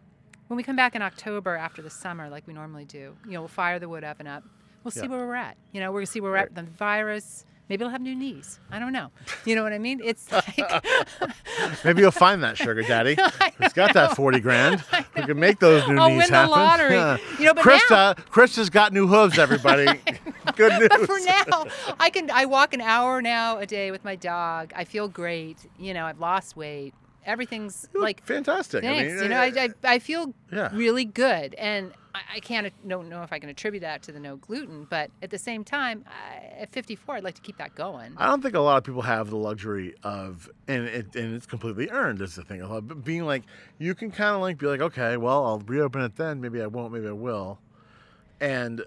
when we come back in October after the summer, like we normally do, you know, we'll fire the wood oven up. We'll see Yeah. where we're at. You know, we're gonna see where we're at with the virus. Maybe I'll have new knees. I don't know. You know what I mean? It's like Maybe you'll find that sugar daddy. I He's got that forty grand. We can make those new I'll knees win the lottery. Yeah. You know, but Krista, Krista's got new hooves. Everybody, good news. but for now, I can I walk an hour now a day with my dog. I feel great. You know, I've lost weight. Everything's like fantastic. Thanks. I mean, you know, I, I, I feel Yeah. really good, and I, I can't uh, don't know if I can attribute that to the no gluten, but at the same time, I, at 54, I'd like to keep that going. I don't think a lot of people have the luxury of, and it, and it's completely earned. Is the thing of uh, being like you can kind of like be like, okay, well, I'll reopen it then. Maybe I won't. Maybe I will. And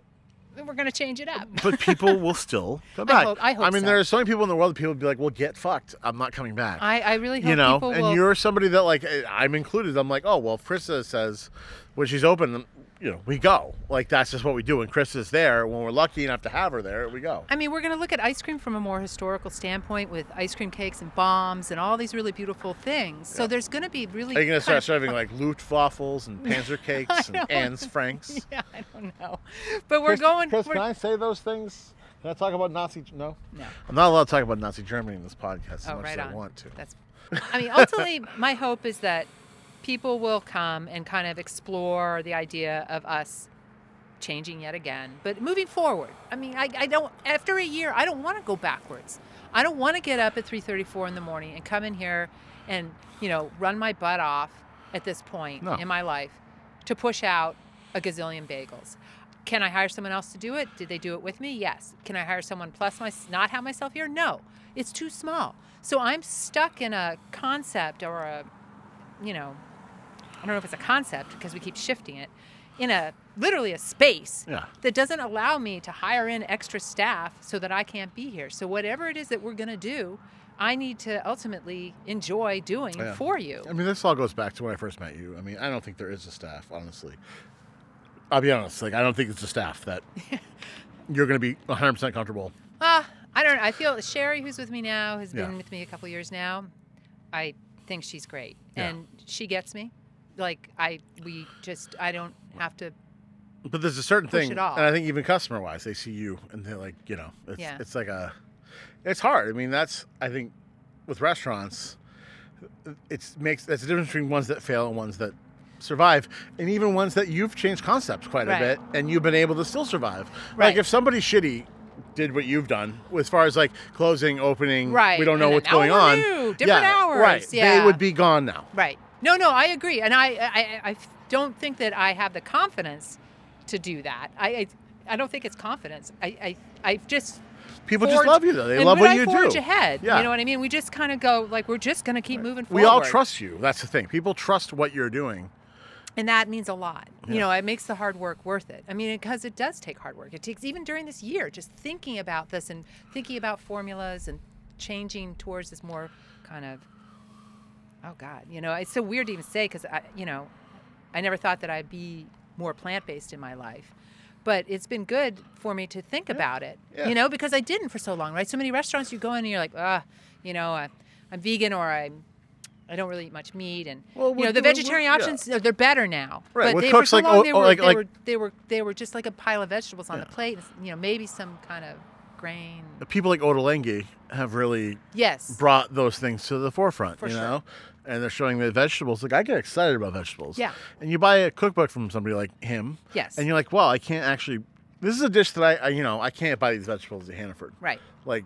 We're gonna change it up. but people will still come back. I hope- I hope mean, so. there are so many people in the world that people would be like, well, get fucked. I'm not coming back. I, I really hope you know, and will. you're somebody that like I'm included. I'm like, oh well, if Krista says when she's open, you know, we go. Like that's just what we do. When Chris is there, when we're lucky enough to have her there, we go. I mean, we're going to look at ice cream from a more historical standpoint with ice cream cakes and bombs and all these really beautiful things. So there's going to be really. Are you gonna start of- serving like Luftwaffles and Panzer cakes and don't Anne's Franks? Yeah, I don't know, but we're Chris, going. Chris, we're, can I say those things? Can I talk about Nazi? No, no. I'm not allowed to talk about Nazi Germany in this podcast as Oh, much right as on. I want to. That's. I mean, ultimately, my hope is that people will come and kind of explore the idea of us changing yet again, but moving forward. I mean, I, I don't. After a year, I don't want to go backwards. I don't want to get up at 3:34 in the morning and come in here and you know run my butt off at this point No. in my life to push out a gazillion bagels. Can I hire someone else to do it? Did they do it with me? Yes. Can I hire someone plus my not have myself here? No. It's too small. So I'm stuck in a concept or a you know, I don't know if it's a concept because we keep shifting it in a literally a space Yeah. that doesn't allow me to hire in extra staff so that I can't be here. So whatever it is that we're going to do, I need to ultimately enjoy doing Yeah. for you. I mean, this all goes back to when I first met you. I mean, I don't think there is a staff, honestly. I'll be honest. Like, I don't think it's a staff that you're going to be 100% comfortable. Ah, I don't know. I feel Sherry, who's with me now, has Yeah. been with me a couple years now. I think she's great, and she gets me. Like I, we just, I don't have to. But there's a certain Push thing, it off. and I think even customer wise, they see you and they're like, you know, it's, Yeah. it's like a, it's hard. I mean, that's I think with restaurants, it's makes that's the difference between ones that fail and ones that survive, and even ones that you've changed concepts quite Right. a bit, and you've been able to still survive. Right. Like if somebody shitty did what you've done as far as like closing, opening, Right, we don't know and what's going on. new, different yeah, hours, Right. They would be gone now. Right. No, no, I agree, and I, I, I don't think that I have the confidence to do that. I, I, I don't think it's confidence. I, I, I just. People just love you though. They love what I you forge do. ahead. Yeah. You know what I mean? We just kind of go like we're just going to keep moving forward. We all trust you. That's the thing. People trust what you're doing. and that means a lot. Yeah. You know, it makes the hard work worth it. I mean, because it does take hard work. It takes even during this year, just thinking about this and thinking about formulas and changing towards this more kind of. Oh God, you know, it's so weird to even say because I, you know, I never thought that I'd be more plant based in my life. But it's been good for me to think about it, Yeah. you know, because I didn't for so long, right? So many restaurants you go in and you're like, ah, you know, I, I'm vegan or I'm I don't really eat much meat, and Well, you know with- the with- vegetarian yeah. options they're- better now. Right, But they, cooks for so like long, they were, like- they like- were they were they were just like a pile of vegetables on Yeah. the plate. You know, maybe some kind of grain. People like Ottolenghi have really Yes. brought those things to the forefront, For you sure. know? And they're showing the vegetables. Like, I get excited about vegetables. Yeah. And you buy a cookbook from somebody like him. Yes. And you're like, well, I can't actually. This is a dish that I, I you know, I can't buy these vegetables at Hannaford. Right. Like,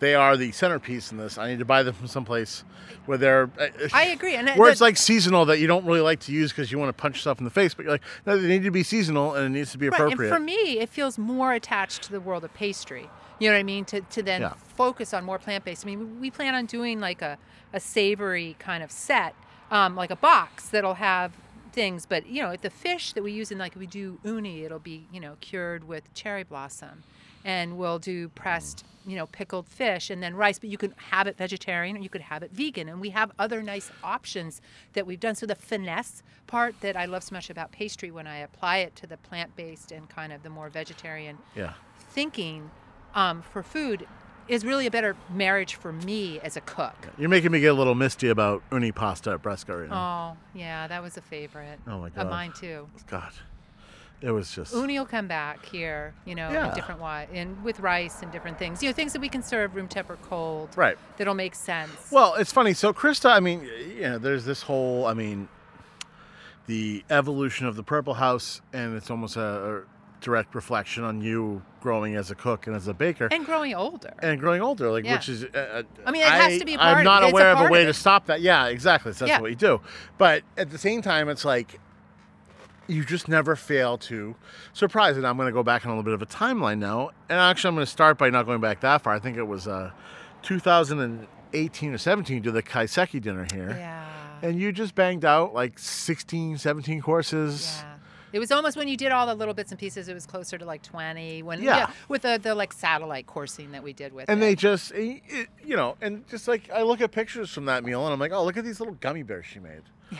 they are the centerpiece in this. I need to buy them from someplace where they're. uh, I agree, and Where that- it's like seasonal that you don't really like to use because you want to punch yourself in the face, but you're like, no, they need to be seasonal and it needs to be appropriate. Right, and for me, it feels more attached to the world of pastry. You know what I mean? To, to then Yeah. focus on more plant based. I mean, we plan on doing like a, a savory kind of set, um, like a box that'll have things. But you know, if the fish that we use in like we do uni, it'll be you know cured with cherry blossom, and we'll do pressed you know pickled fish and then rice. But you could have it vegetarian or you could have it vegan, and we have other nice options that we've done. So the finesse part that I love so much about pastry when I apply it to the plant based and kind of the more vegetarian yeah. thinking um, for food is really a better marriage for me as a cook. You're making me get a little misty about uni pasta at Bresca right now. Oh, yeah, that was a favorite Oh my god. of mine too. God. It was just. Uni will come back here, you know, Yeah. in different way, and with rice and different things. You know, things that we can serve room temp or cold. Right. That'll make sense. Well, it's funny. So, Krista, I mean, you know, there's this whole, I mean, the evolution of the Purple House, and it's almost a, a direct reflection on you growing as a cook and as a baker. and growing older. and growing older, like Yeah. which is, uh, I mean, it has to be part I'm not aware of a way of to stop that. Yeah, exactly. So that's Yeah. what you do. But at the same time, it's like you just never fail to surprise. And I'm going to go back on a little bit of a timeline now. And actually, I'm going to start by not going back that far. I think it was uh, 2018 or 17. You did the Kaiseki dinner here, yeah. and you just banged out like 16, 17 courses. Yeah. It was almost when you did all the little bits and pieces. It was closer to like twenty. When Yeah. with the, the like satellite coursing that we did with And it. they just, it, it- you know, and just like I look at pictures from that meal, and I'm like, oh, look at these little gummy bears she made. Yeah.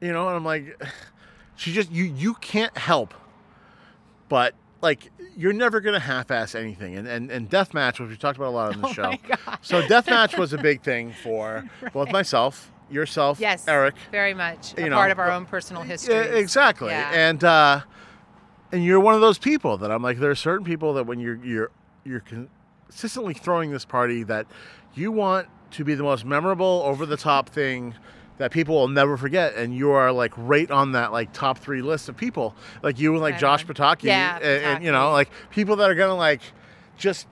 You know, and I'm like, she just you you can't help, but like you're never gonna half-ass anything. And and and deathmatch, which we talked about a lot on the Oh show. my God. So deathmatch was a big thing for both myself, yourself, Yes, Eric. very much a you know, part of our own personal history. exactly. Yeah. And uh, and you're one of those people that I'm like. There are certain people that when you're you're you're consistently throwing this party that you want to be the most memorable, over the top thing that people will never forget, and you are like right on that like top three list of people, like you and like Right Josh. Potocki, Yeah, and, and, you know like people that are gonna like just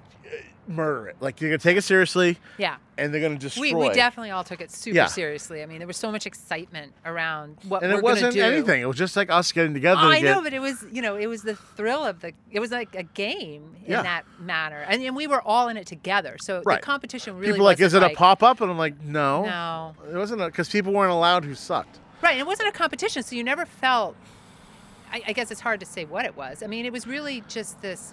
murder it. Like you're gonna take it seriously, yeah. and they're gonna destroy. We, we definitely all took it super Yeah. seriously. I mean, there was so much excitement around what and we're it wasn't do. anything. It was just like us getting together. Oh, to I get, know, but it was you know it was the thrill of the it was like a game in Yeah. that manner, and, and we were all in it together. So Right. the competition really people like, is it like, a pop up? And I'm like, no, No, it wasn't because people weren't allowed who sucked. right. and It wasn't a competition, so you never felt. I, I guess it's hard to say what it was. I mean, it was really just this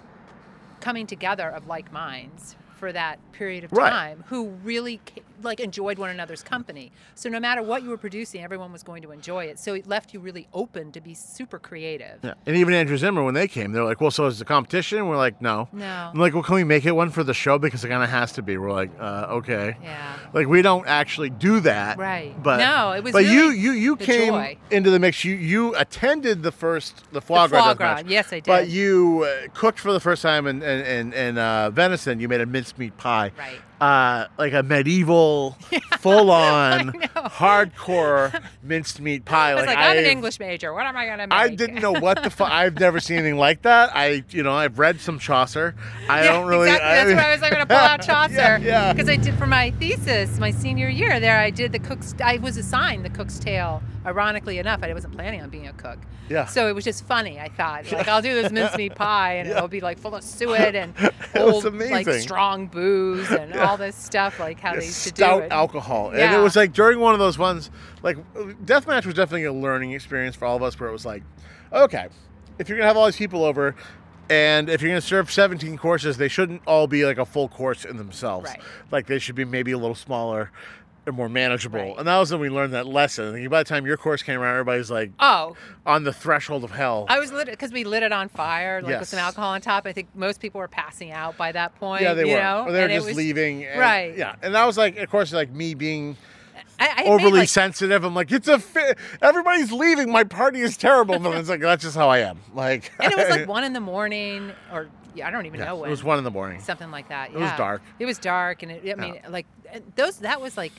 coming together of like minds for that period of Right. time who really ca- like enjoyed one another's company. So no matter what you were producing, everyone was going to enjoy it. So it left you really open to be super creative. Yeah. And even Andrew Zimmern, when they came, they're like, well, so is the competition? We're like, no. No. I'm like, well, can we make it one for the show because it kind of has to be? We're like, uh, okay. Yeah. Like we don't actually do that, Right. But No, it was But you, really you, you the came joy. into the mix. You, you attended the first the foie The foie gras, match, yes, I did. But you uh, cooked for the first time in in, in, in uh, venison. You made a mincemeat pie, Right. Uh, like a medieval, full-on, hardcore minced meat pie. I was like, I'm an I've- English major. What am I gonna make? I didn't know what the fuck. I've never seen anything like that. I, you know, I've read some Chaucer. I yeah, don't really. Exactly. That's why I was like, going to pull out Chaucer. yeah, yeah. Because I did for my thesis, my senior year there, I did the cook's. I was assigned the cook's tale. Ironically enough, I wasn't planning on being a cook. Yeah. So it was just funny. I thought, like, I'll do this mincemeat pie, and Yeah. it'll be like full of suet and old, like strong booze and Yeah. All this stuff, like how Yeah, they used to stout do it. alcohol, and it was like during one of those ones. Like, deathmatch was definitely a learning experience for all of us, where it was like, okay, if you're gonna have all these people over. And if you're going to serve 17 courses, they shouldn't all be like a full course in themselves. Right. Like they should be maybe a little smaller and more manageable. Right. And that was when we learned that lesson. Think by the time your course came around, everybody's like Oh, on the threshold of hell. I was lit because we lit it on fire, like with some alcohol on top. I think most people were passing out by that point. Yeah, they were. Know? Or they were And just was- leaving. and- Right. Yeah, and that was like, of course, like me being I- I had made, overly like- sensitive. I'm like, it's a fi- everybody's leaving. My party is terrible. But it's like that's just how I am. Like, and it was like one in the morning, or yeah, I don't even Yeah, know it was one in the morning. something like that. It was dark. It was dark, and it, I mean, like uh, those. That was like,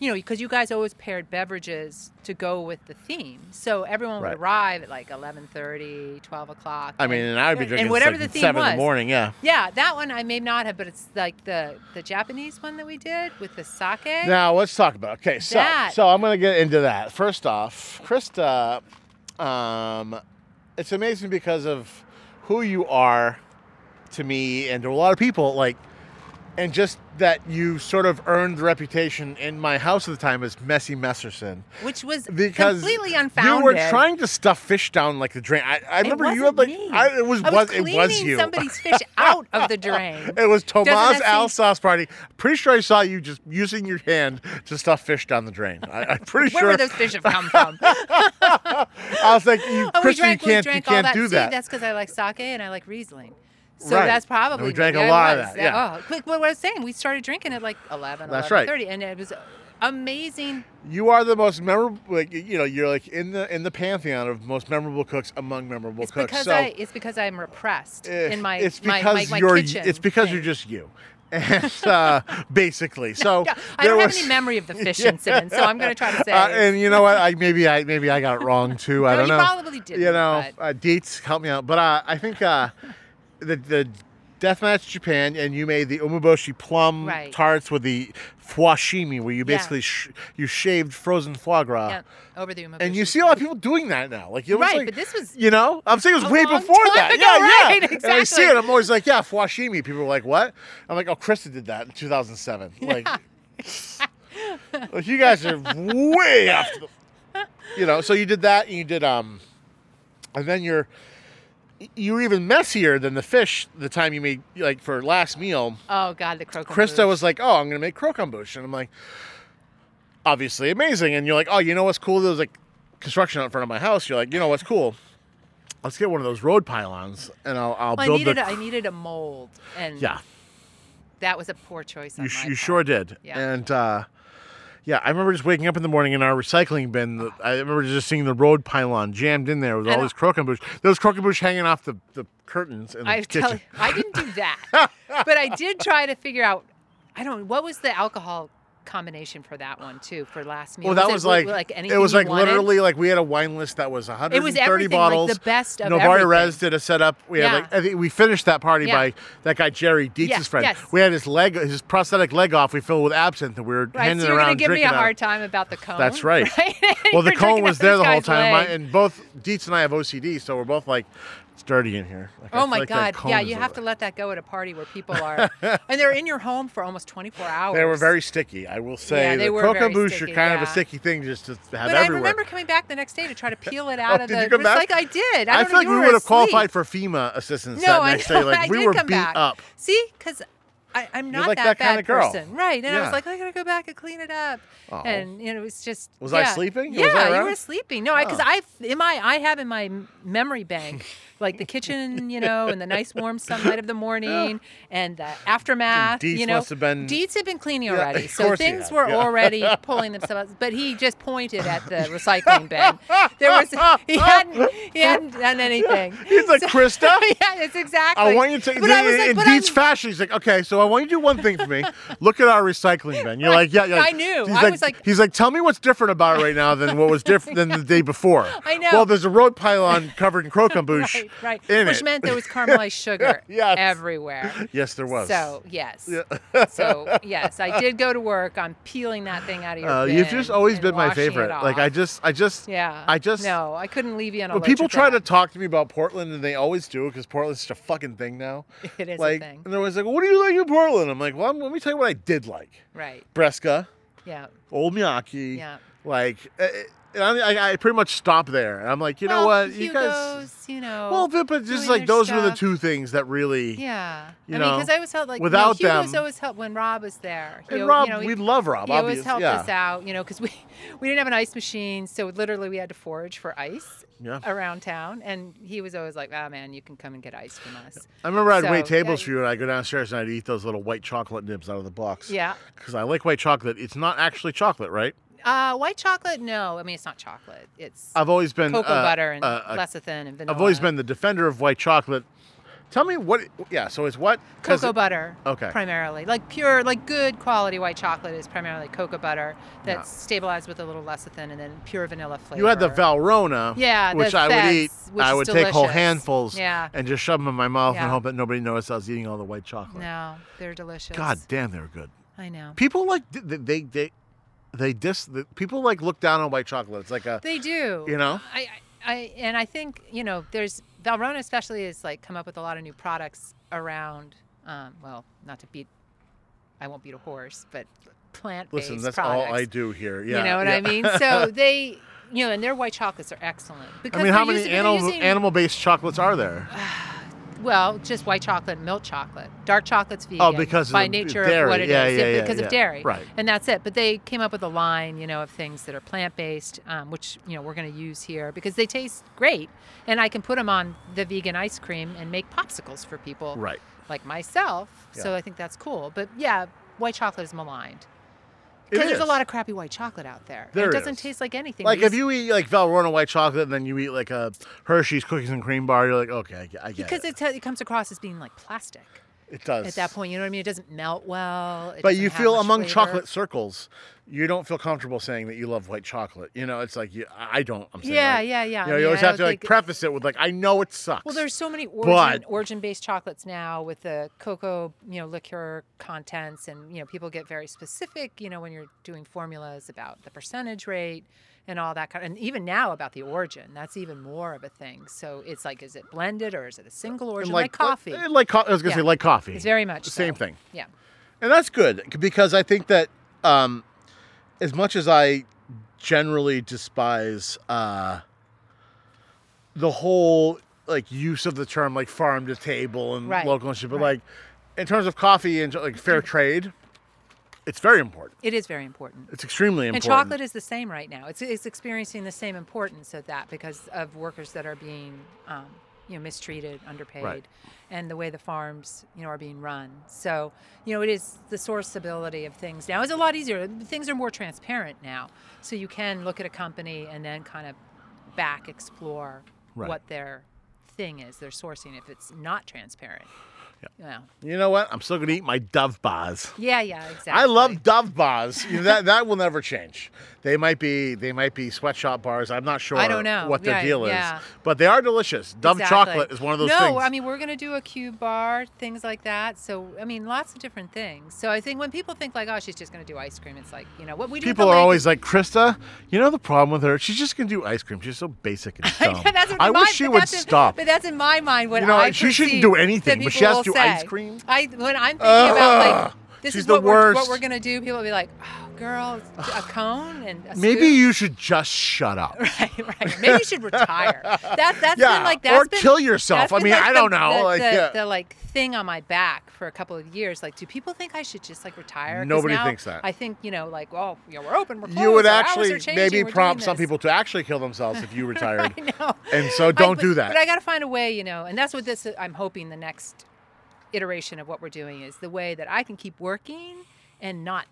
you know, because you guys always paired beverages to go with the theme, so everyone Right. would arrive at like 11:30, 12 o'clock. I mean, and I would be drinking and whatever like the theme seven was. in the morning. Yeah. Yeah, that one I may not have, but it's like the the Japanese one that we did with the sake. Now let's talk about. Okay, so That- so I'm gonna get into that. First off, Krista, um, it's amazing because of who you are to me and to a lot of people. Like, and just that you sort of earned the reputation in my house at the time as Messy Messerson which was because completely unfounded. you were trying to stuff fish down like the drain. I, I remember you had like. I, it was I was, was it was you. somebody's fish out of the drain. It was Tomas that seem- party. Pretty sure I saw you just using your hand to stuff fish down the drain. I, I'm pretty Where sure. would those fish have come from? I was like, you, Oh, drank, you can't, you all can't that. do that. that's because I like sake and I like Riesling. So Right. that's And probably we drank a lot of that, yeah. Oh, quick, what I was saying, we started drinking at like 11, That's right. 11:30, and it was amazing. You are the most memorable. Like you know, you're like in the in the pantheon of most memorable cooks among memorable It's cooks. because so I it's because I'm repressed eh, in my it's my, because my, my you're kitchen. it's because thing. you're just you, and uh, basically, so I don't was- have any memory of the fish Yeah. incident, so I'm going to try to say. Uh, and you know what? I maybe I maybe I got it wrong too. I don't you know. probably didn't, You know, but- uh, dates help me out. But uh, I think uh, the the Deathmatch Japan, and you made the umeboshi plum Right. tarts with the fuashimi, where you Yeah. basically sh- you shaved frozen foie gras. yeah, over the umeboshi. And you see a lot of people doing that now. Like, was Right, like- but this was you know, I'm saying it was way before that. ago, yeah, yeah. right, And I see it. I'm always like, yeah, fuashimi. People are like, what? I'm like, oh, Krista did that in 2007. Like, like, you guys are way after the, you know. So you did that, and you did um, and then you're you were even messier than the fish. The time you made like for last meal, Oh God, the croquembouche. Krista was like, oh, I'm gonna make croquembouche, and I'm like, obviously amazing. And you're like, oh, you know what's cool? There's like construction out in front of my house. You're like, you know what's cool? Let's get one of those road pylons, and I'll, I'll Well, I build needed the. a, I needed a mold, and yeah, that was a poor choice. You, you sure did. Yeah. And uh, yeah, I remember just waking up in the morning in our recycling bin. the- I remember just seeing the road pylon jammed in there with all these croquembouche. Those croquembouche hanging off the, the curtains in the I kitchen. tell you, I didn't do that, but I did try to figure out. I don't. What was the alcohol combination for that one too? For last meal. Well, that was w- like, like it was like literally like we had a wine list that was 130 everything, like, bottles. the best of Novari. Rez did a setup. We had like I think we finished that party Yeah. by that guy Jerry Dietz's Yes, friend. yes. We had his leg, his prosthetic leg off. We filled with absinthe, and we were Right, handing so you're around gonna give me a out hard time about the cone. That's right. right? Well, the cone was there the whole time, I- and both Dietz and I have OCD, so we're both like, dirty in here. Like, Oh my like God! Yeah, you have to let that go at a party where people are, and they're in your home for almost 24 hours. They were very sticky. I will say Yeah, they the were very croquembouche are sticky, kind of a sticky thing just to have But everywhere. I remember coming back the next day to try to peel it oh, out Oh, of did the. you come back? like I did. I, I feel like we would have asleep. qualified for FEMA assistance No, that I next day. Like I we did were come beat back. up. See, because I'm not like that, that bad kinda girl. person, right? And I was like, I gotta go back and clean it up, Oh. and you know, it was just. Was I yeah. sleeping? Was Yeah, I you were sleeping. No, because Oh. I in my I have in my memory bank like the kitchen, you know, and the nice warm sunlight of the morning, and the aftermath. Dietz you know, must have been- had been cleaning already, so things were yeah. already pulling themselves. But he just pointed at the recycling bin. There was he hadn't he hadn't done anything. He's like, Krista, yeah, it's exactly. I want you to. But I was in, like, in but I'm- fashion, he's like, okay, so I want you to do one thing for me. Look at our recycling bin. You're like, yeah, yeah. I knew. He's I like, was like- he's like, tell me what's different about it right now than what was different than the day before. I know. Well, there's a road pylon covered in croquembouche Right, right. Which it. meant there was caramelized sugar Yes. everywhere. yes, there was. So yes. Yeah. so yes, I did go to work on peeling that thing out of your Uh, you've just always been my favorite. Like I just, I just, Yeah. I just. No, I couldn't leave you on a When people try to talk to me about Portland, and they always do because Portland's such a fucking thing now. It is a like, thing. and they're always like, "What do you like in Portland?" I'm like, "Well, let me tell you what I did like: Right. Bresca, Yeah. Old Miyake, Yeah. like." And I, I, I pretty much stopped there. And I'm like, you know well, what, you guys. You know. Well, but, but just like those were the two things that really. Yeah. you I know, because I always felt like without you know, Hugo's them- always helped when Rob was there. And Rob, you know, he- we love Rob. he always helped yeah. us out, you know, because we we didn't have an ice machine, so literally we had to forage for ice Yeah. around town, and he was always like, "Ah, man, you can come and get ice from us." I remember I'd So, wait tables yeah, for you, and I'd go downstairs and I'd eat those little white chocolate nibs out of the box. Yeah. Because I like white chocolate. It's not actually chocolate, right? Uh, white chocolate? No. I mean, it's not chocolate. It's I've always been cocoa uh, butter and uh, uh, lecithin and vanilla. I've always been the defender of white chocolate. Tell me what? Yeah. So it's what cocoa it- butter. Okay. Primarily, like pure, like good quality white chocolate is primarily cocoa butter that's Yeah. stabilized with a little lecithin and then pure vanilla flavor. You had the Valrhona, Yeah, which I would eat. I would take whole handfuls Yeah. and just shove them in my mouth Yeah. and hope that nobody noticed I was eating all the white chocolate. No, they're delicious. God damn, they're good. I know. People like they they they, they dis the, people like look down on white chocolate. It's like a They do. You know? I, I, I and I think you know, there's Valrhona especially has like come up with a lot of new products around. Um, well, not to beat, I won't beat a horse, but plant-based listen. That's products. all I do here. Yeah, you know what yeah. I mean? So they, you know, and their white chocolates are excellent. Because I mean, how many using- animal using- animal based chocolates are there? Well, just white chocolate and milk chocolate. Dark chocolate's vegan. Oh, because of by the nature dairy. of what it is. Yeah, yeah, yeah, because yeah. of dairy. Right. And that's it. But they came up with a line, you know, of things that are plant based, um, which you know we're going to use here because they taste great, and I can put them on the vegan ice cream and make popsicles for people, Right. like myself. So I think that's cool. But yeah, white chocolate is maligned. Because there's a lot of crappy white chocolate out there. There it doesn't is. taste like anything. Like if you eat like Valrhona white chocolate and then you eat like a Hershey's cookies and cream bar, you're like, okay, I get, I get because it. it, it comes across as being like plastic It does. at that point. You know what I mean? It doesn't melt well. it But you feel among flavor. chocolate circles, you don't feel comfortable saying that you love white chocolate. You know, it's like you, I don't. I'm saying Yeah, like, yeah, yeah. You, know, you mean, always I have to like preface it with like, I know it sucks. Well, there's so many origin origin-based chocolates now with the cocoa, you know, liquor contents, and you know, people get very specific. You know, when you're doing formulas about the percentage rate and all that kind, of, and even now about the origin, that's even more of a thing. So it's like, is it blended or is it a single And origin, like, coffee? Like, like co- I was gonna say like coffee. It's very much the same so. thing. Yeah. And that's good because I think that um, as much as I generally despise uh, the whole like use of the term like farm to table and Right, local and shit, but right. like in terms of coffee and like fair trade, it's very important. It is very important. It's extremely important. And chocolate is the same right now. It's, it's experiencing the same importance of that because of workers that are being, um, you know, mistreated, underpaid, and the way the farms, you know, are being run. So, you know, it is the sourceability of things now is a lot easier. Things are more transparent now, so you can look at a company and then kind of back explore Right. what their thing is, their sourcing. If it's not transparent, yeah, You know what? I'm still gonna eat my Dove bars. yeah, yeah, exactly. I love Dove bars. You know, that that will never change. They might be they might be sweatshop bars. I'm not sure I don't know. what their Yeah, deal yeah. is, but they are delicious. Dove Exactly. chocolate is one of those no, things. I mean we're gonna do a cube bar, things like that. So I mean, lots of different things. So I think when people think like, oh, she's just gonna do ice cream, it's like you know what we do. People are lake always like, Krista, you know the problem with her? She's just gonna do ice cream. She's so basic and dumb. What I in my- wish she would in- stop. But that's in my mind what You know, I she shouldn't do anything, but she has to do ice cream? I when I'm thinking about like this she's is the what we're, what we're gonna do, people will be like, oh, girl, a cone and a Maybe scoop?" you should just shut up. Right, right. Maybe you should retire. That that's Yeah, been like that, or been, kill yourself. I mean, like, I the- don't know, The, like, the, yeah. the like thing on my back for a couple of years. Like, do people think I should just like retire? Nobody now thinks that. I think you know, like, well, you know, we're open. We're closed. You would actually maybe prompt some people to actually kill themselves if you retired. I know. And so don't but- do that. But I got to find a way, you know, and that's what this. I'm hoping the next iteration of what we're doing is the way that I can keep working and not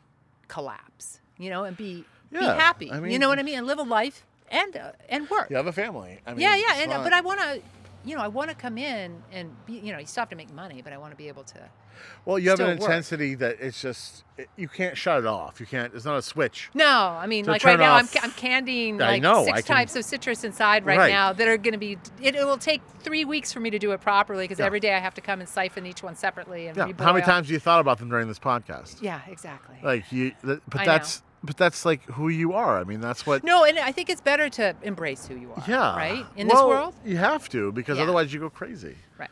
collapse, you know, and be Yeah, be happy. I you know what I mean? And live a life and uh, and work. You have a family. I mean, yeah, yeah, and but I want to. You know, I want to come in and be, you know, you still have to make money, but I want to be able to. well, you have an still work. intensity that it's just you can't shut it off. You can't. It's not a switch. No, I mean, like right now, I'm, I'm candying like know, six can- types of citrus inside right, Right. now that are going to be. It, it will take three weeks for me to do it properly because Yeah. every day I have to come and siphon each one separately and Yeah. How many times have you thought about them during this podcast? Yeah, exactly. Like you, but that's but that's like who you are. I mean, that's what. no, and I think it's better to embrace who you are. Yeah. Right in Well, this world. you have to because Yeah. otherwise you go crazy. Right.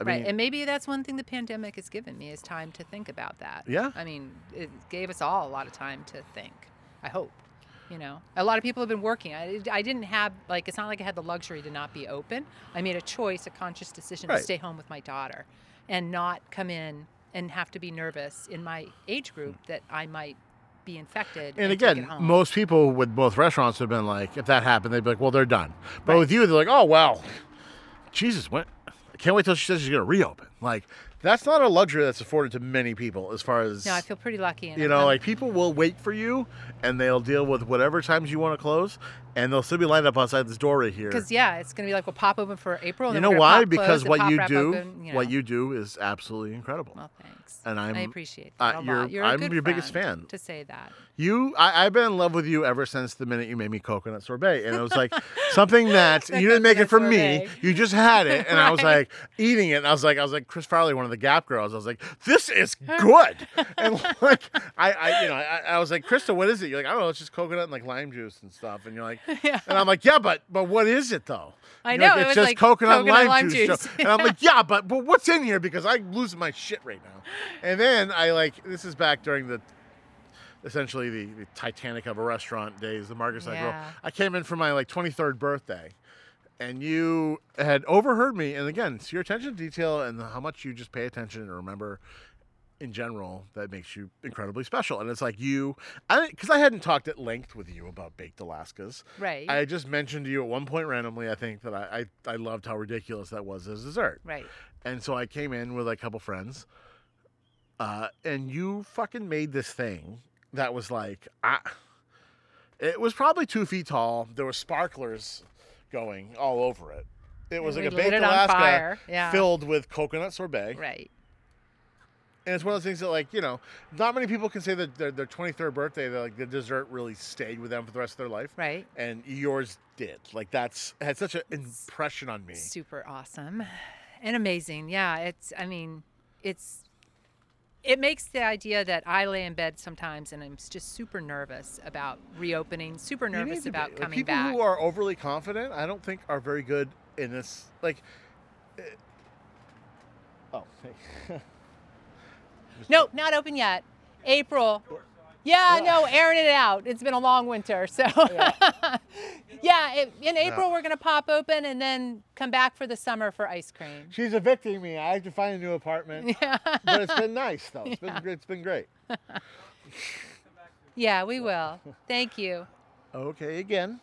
I right, and maybe that's one thing the pandemic has given me is time to think about that. Yeah. I mean, it gave us all a lot of time to think. I hope. You know, a lot of people have been working. I, I didn't have like it's not like I had the luxury to not be open. I made a choice, a conscious decision Right. to stay home with my daughter, and not come in and have to be nervous in my age group hmm. that I might be infected. and it again, most people with both restaurants have been like, if that happened, they'd be like, well, they're done. But Right. with you, they're like, oh well, Jesus, what? I can't wait till she says she's gonna reopen. Like That's not a luxury that's afforded to many people. As far as No, I feel pretty lucky. And you know, I'm- like people will wait for you, and they'll deal with whatever times you want to close, and they'll still be lined up outside this door right here. Because yeah, it's gonna be like we'll pop open for April. And you know why? Because what you do, open, you what you do is absolutely incredible. Well, thanks. And I'm- I appreciate uh, that a you're- lot. You're I'm your biggest fan. To say that. You, I, I've been in love with you ever since the minute you made me coconut sorbet, and it was like something that The you didn't make it for coconut me. You just had it, and I was like eating it, and I was like, I was like Chris Farley, one of the Gap girls. I was like, this is good, and like I, I, you know, I, I was like, Krista, what is it? You're like, I don't know, it's just coconut and like lime juice and stuff, and you're like, Yeah. and I'm like, yeah, but but what is it though? I know, it it's was just like coconut, coconut lime, lime juice. juice. and I'm like, yeah, but but what's in here? Because I'm losing my shit right now. And then I like this is back during the essentially the, the Titanic of a restaurant days, the Marcus I grew I came in for my like 23rd birthday, and you had overheard me. And again, it's your attention to detail and how much you just pay attention and remember in general that makes you incredibly special. And it's like you, I because I hadn't talked at length with you about baked Alaskas. Right. I just mentioned to you at one point randomly. I think that I, I I loved how ridiculous that was as dessert. right. And so I came in with a couple friends, uh, and you fucking made this thing that was like, I, it was probably two feet tall. There were sparklers going all over it. It was We like a baked Alaska yeah. filled with coconut sorbet. Right. And it's one of those things that, like, you know, not many people can say that their, their 23rd birthday, that like the dessert really stayed with them for the rest of their life. Right. And yours did. Like, that's had such an impression on me. Super awesome and amazing. Yeah, it's I mean, it's it makes the idea that I lay in bed sometimes and I'm just super nervous about reopening, super nervous be- about like, coming people back. who are overly confident, I don't think are very good in this. Like, eh, oh. Nope, not open yet. April. Yeah, no, airing it out. It's been a long winter, so yeah. it, in April we're gonna pop open and then come back for the summer for ice cream. She's evicting me. I have to find a new apartment. Yeah, but it's been nice though. It's been it's been great. yeah, we will. Thank you. Okay, again,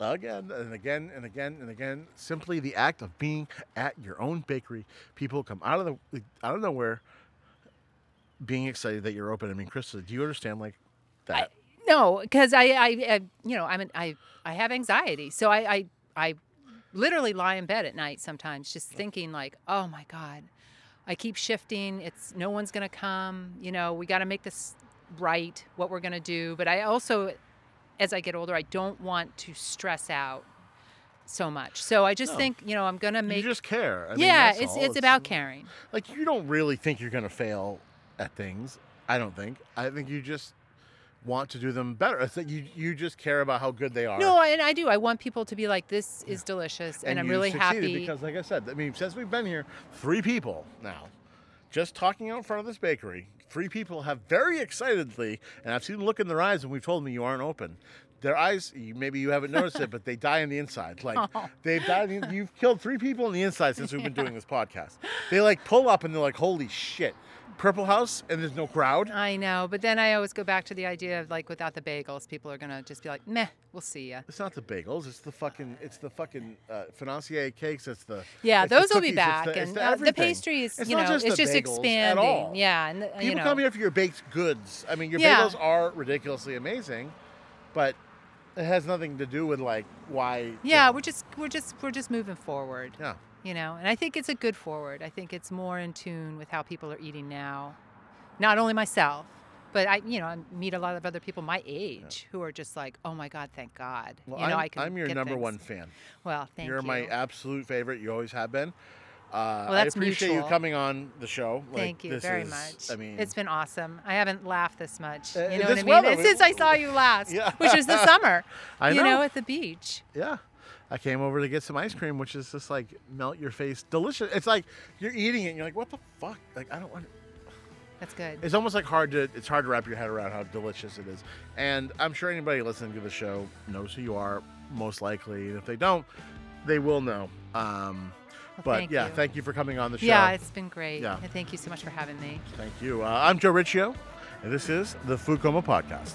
again, and again, and again, and again. Simply the act of being at your own bakery. People come out of the out of nowhere, being excited that you're open. I mean, Krista, do you understand like that? No, because I, I, I, you know, I'm, an, I, I have anxiety, so I, I, I literally lie in bed at night sometimes, just thinking like, oh my god, I keep shifting. It's no one's gonna come. You know, we got to make this right. What we're gonna do, but I also, as I get older, I don't want to stress out so much. So I just No. think, you know, I'm gonna make. you just care. I mean, yeah, that's it's all. it's about caring. like you don't really think you're gonna fail at things. I don't think. I think you just want to do them better. It's that you you just care about how good they are. No, and I do. I want people to be like, this is delicious, and, I'm you really happy. because, like I said, I mean, since we've been here, three people now, just talking out in front of this bakery, three people have very excitedly, and I've seen the look in their eyes when we've told them you aren't open. Their eyes, maybe you haven't noticed it, but they die on the inside. Like Oh. they've died. in- You've killed three people on the inside since we've been doing this podcast. They like pull up and they're like, "Holy shit!" Purple House, and there's no crowd. I know, but then I always go back to the idea of like without the bagels, people are gonna just be like, meh, we'll see ya. It's not the bagels. It's the fucking. It's the fucking uh, financier cakes. It's the. Yeah, it's the those will be it's back, the- it's the uh, the everything. pastry is, It's you know, just it's the just expanding. Yeah, and People you know, come here for your baked goods. I mean, your Yeah. bagels are ridiculously amazing, but it has nothing to do with like why. you yeah, know. we're just we're just we're just moving forward. yeah. You know, and I think it's a good forward. I think it's more in tune with how people are eating now. Not only myself, but I, you know, I meet a lot of other people my age who are just like, oh my God, thank God. Well, you know, I'm, I can I'm your number things. one fan. Well, thank You're you. my absolute favorite. You always have been. Uh, Well, that's I appreciate you coming on the show. Like, Thank you this very is- much. I mean, it's been awesome. I haven't laughed this much. Uh, You know what I mean? weather, Since I saw you last, Yeah. which was the summer. I you know. know, at the beach. Yeah. I came over to get some ice cream, which is just like melt your face, delicious. It's like you're eating it, and you're like, "What the fuck?" Like I don't want. That's good. It's almost like hard to it's hard to wrap your head around how delicious it is. And I'm sure anybody listening to the show knows who you are, most likely. And if they don't, they will know. Um, Well, but thank yeah, you. thank you for coming on the show. Yeah, it's been great. Yeah. And thank you so much for having me. thank you. Uh, I'm Joe Ricchio, and this is the Food Coma Podcast.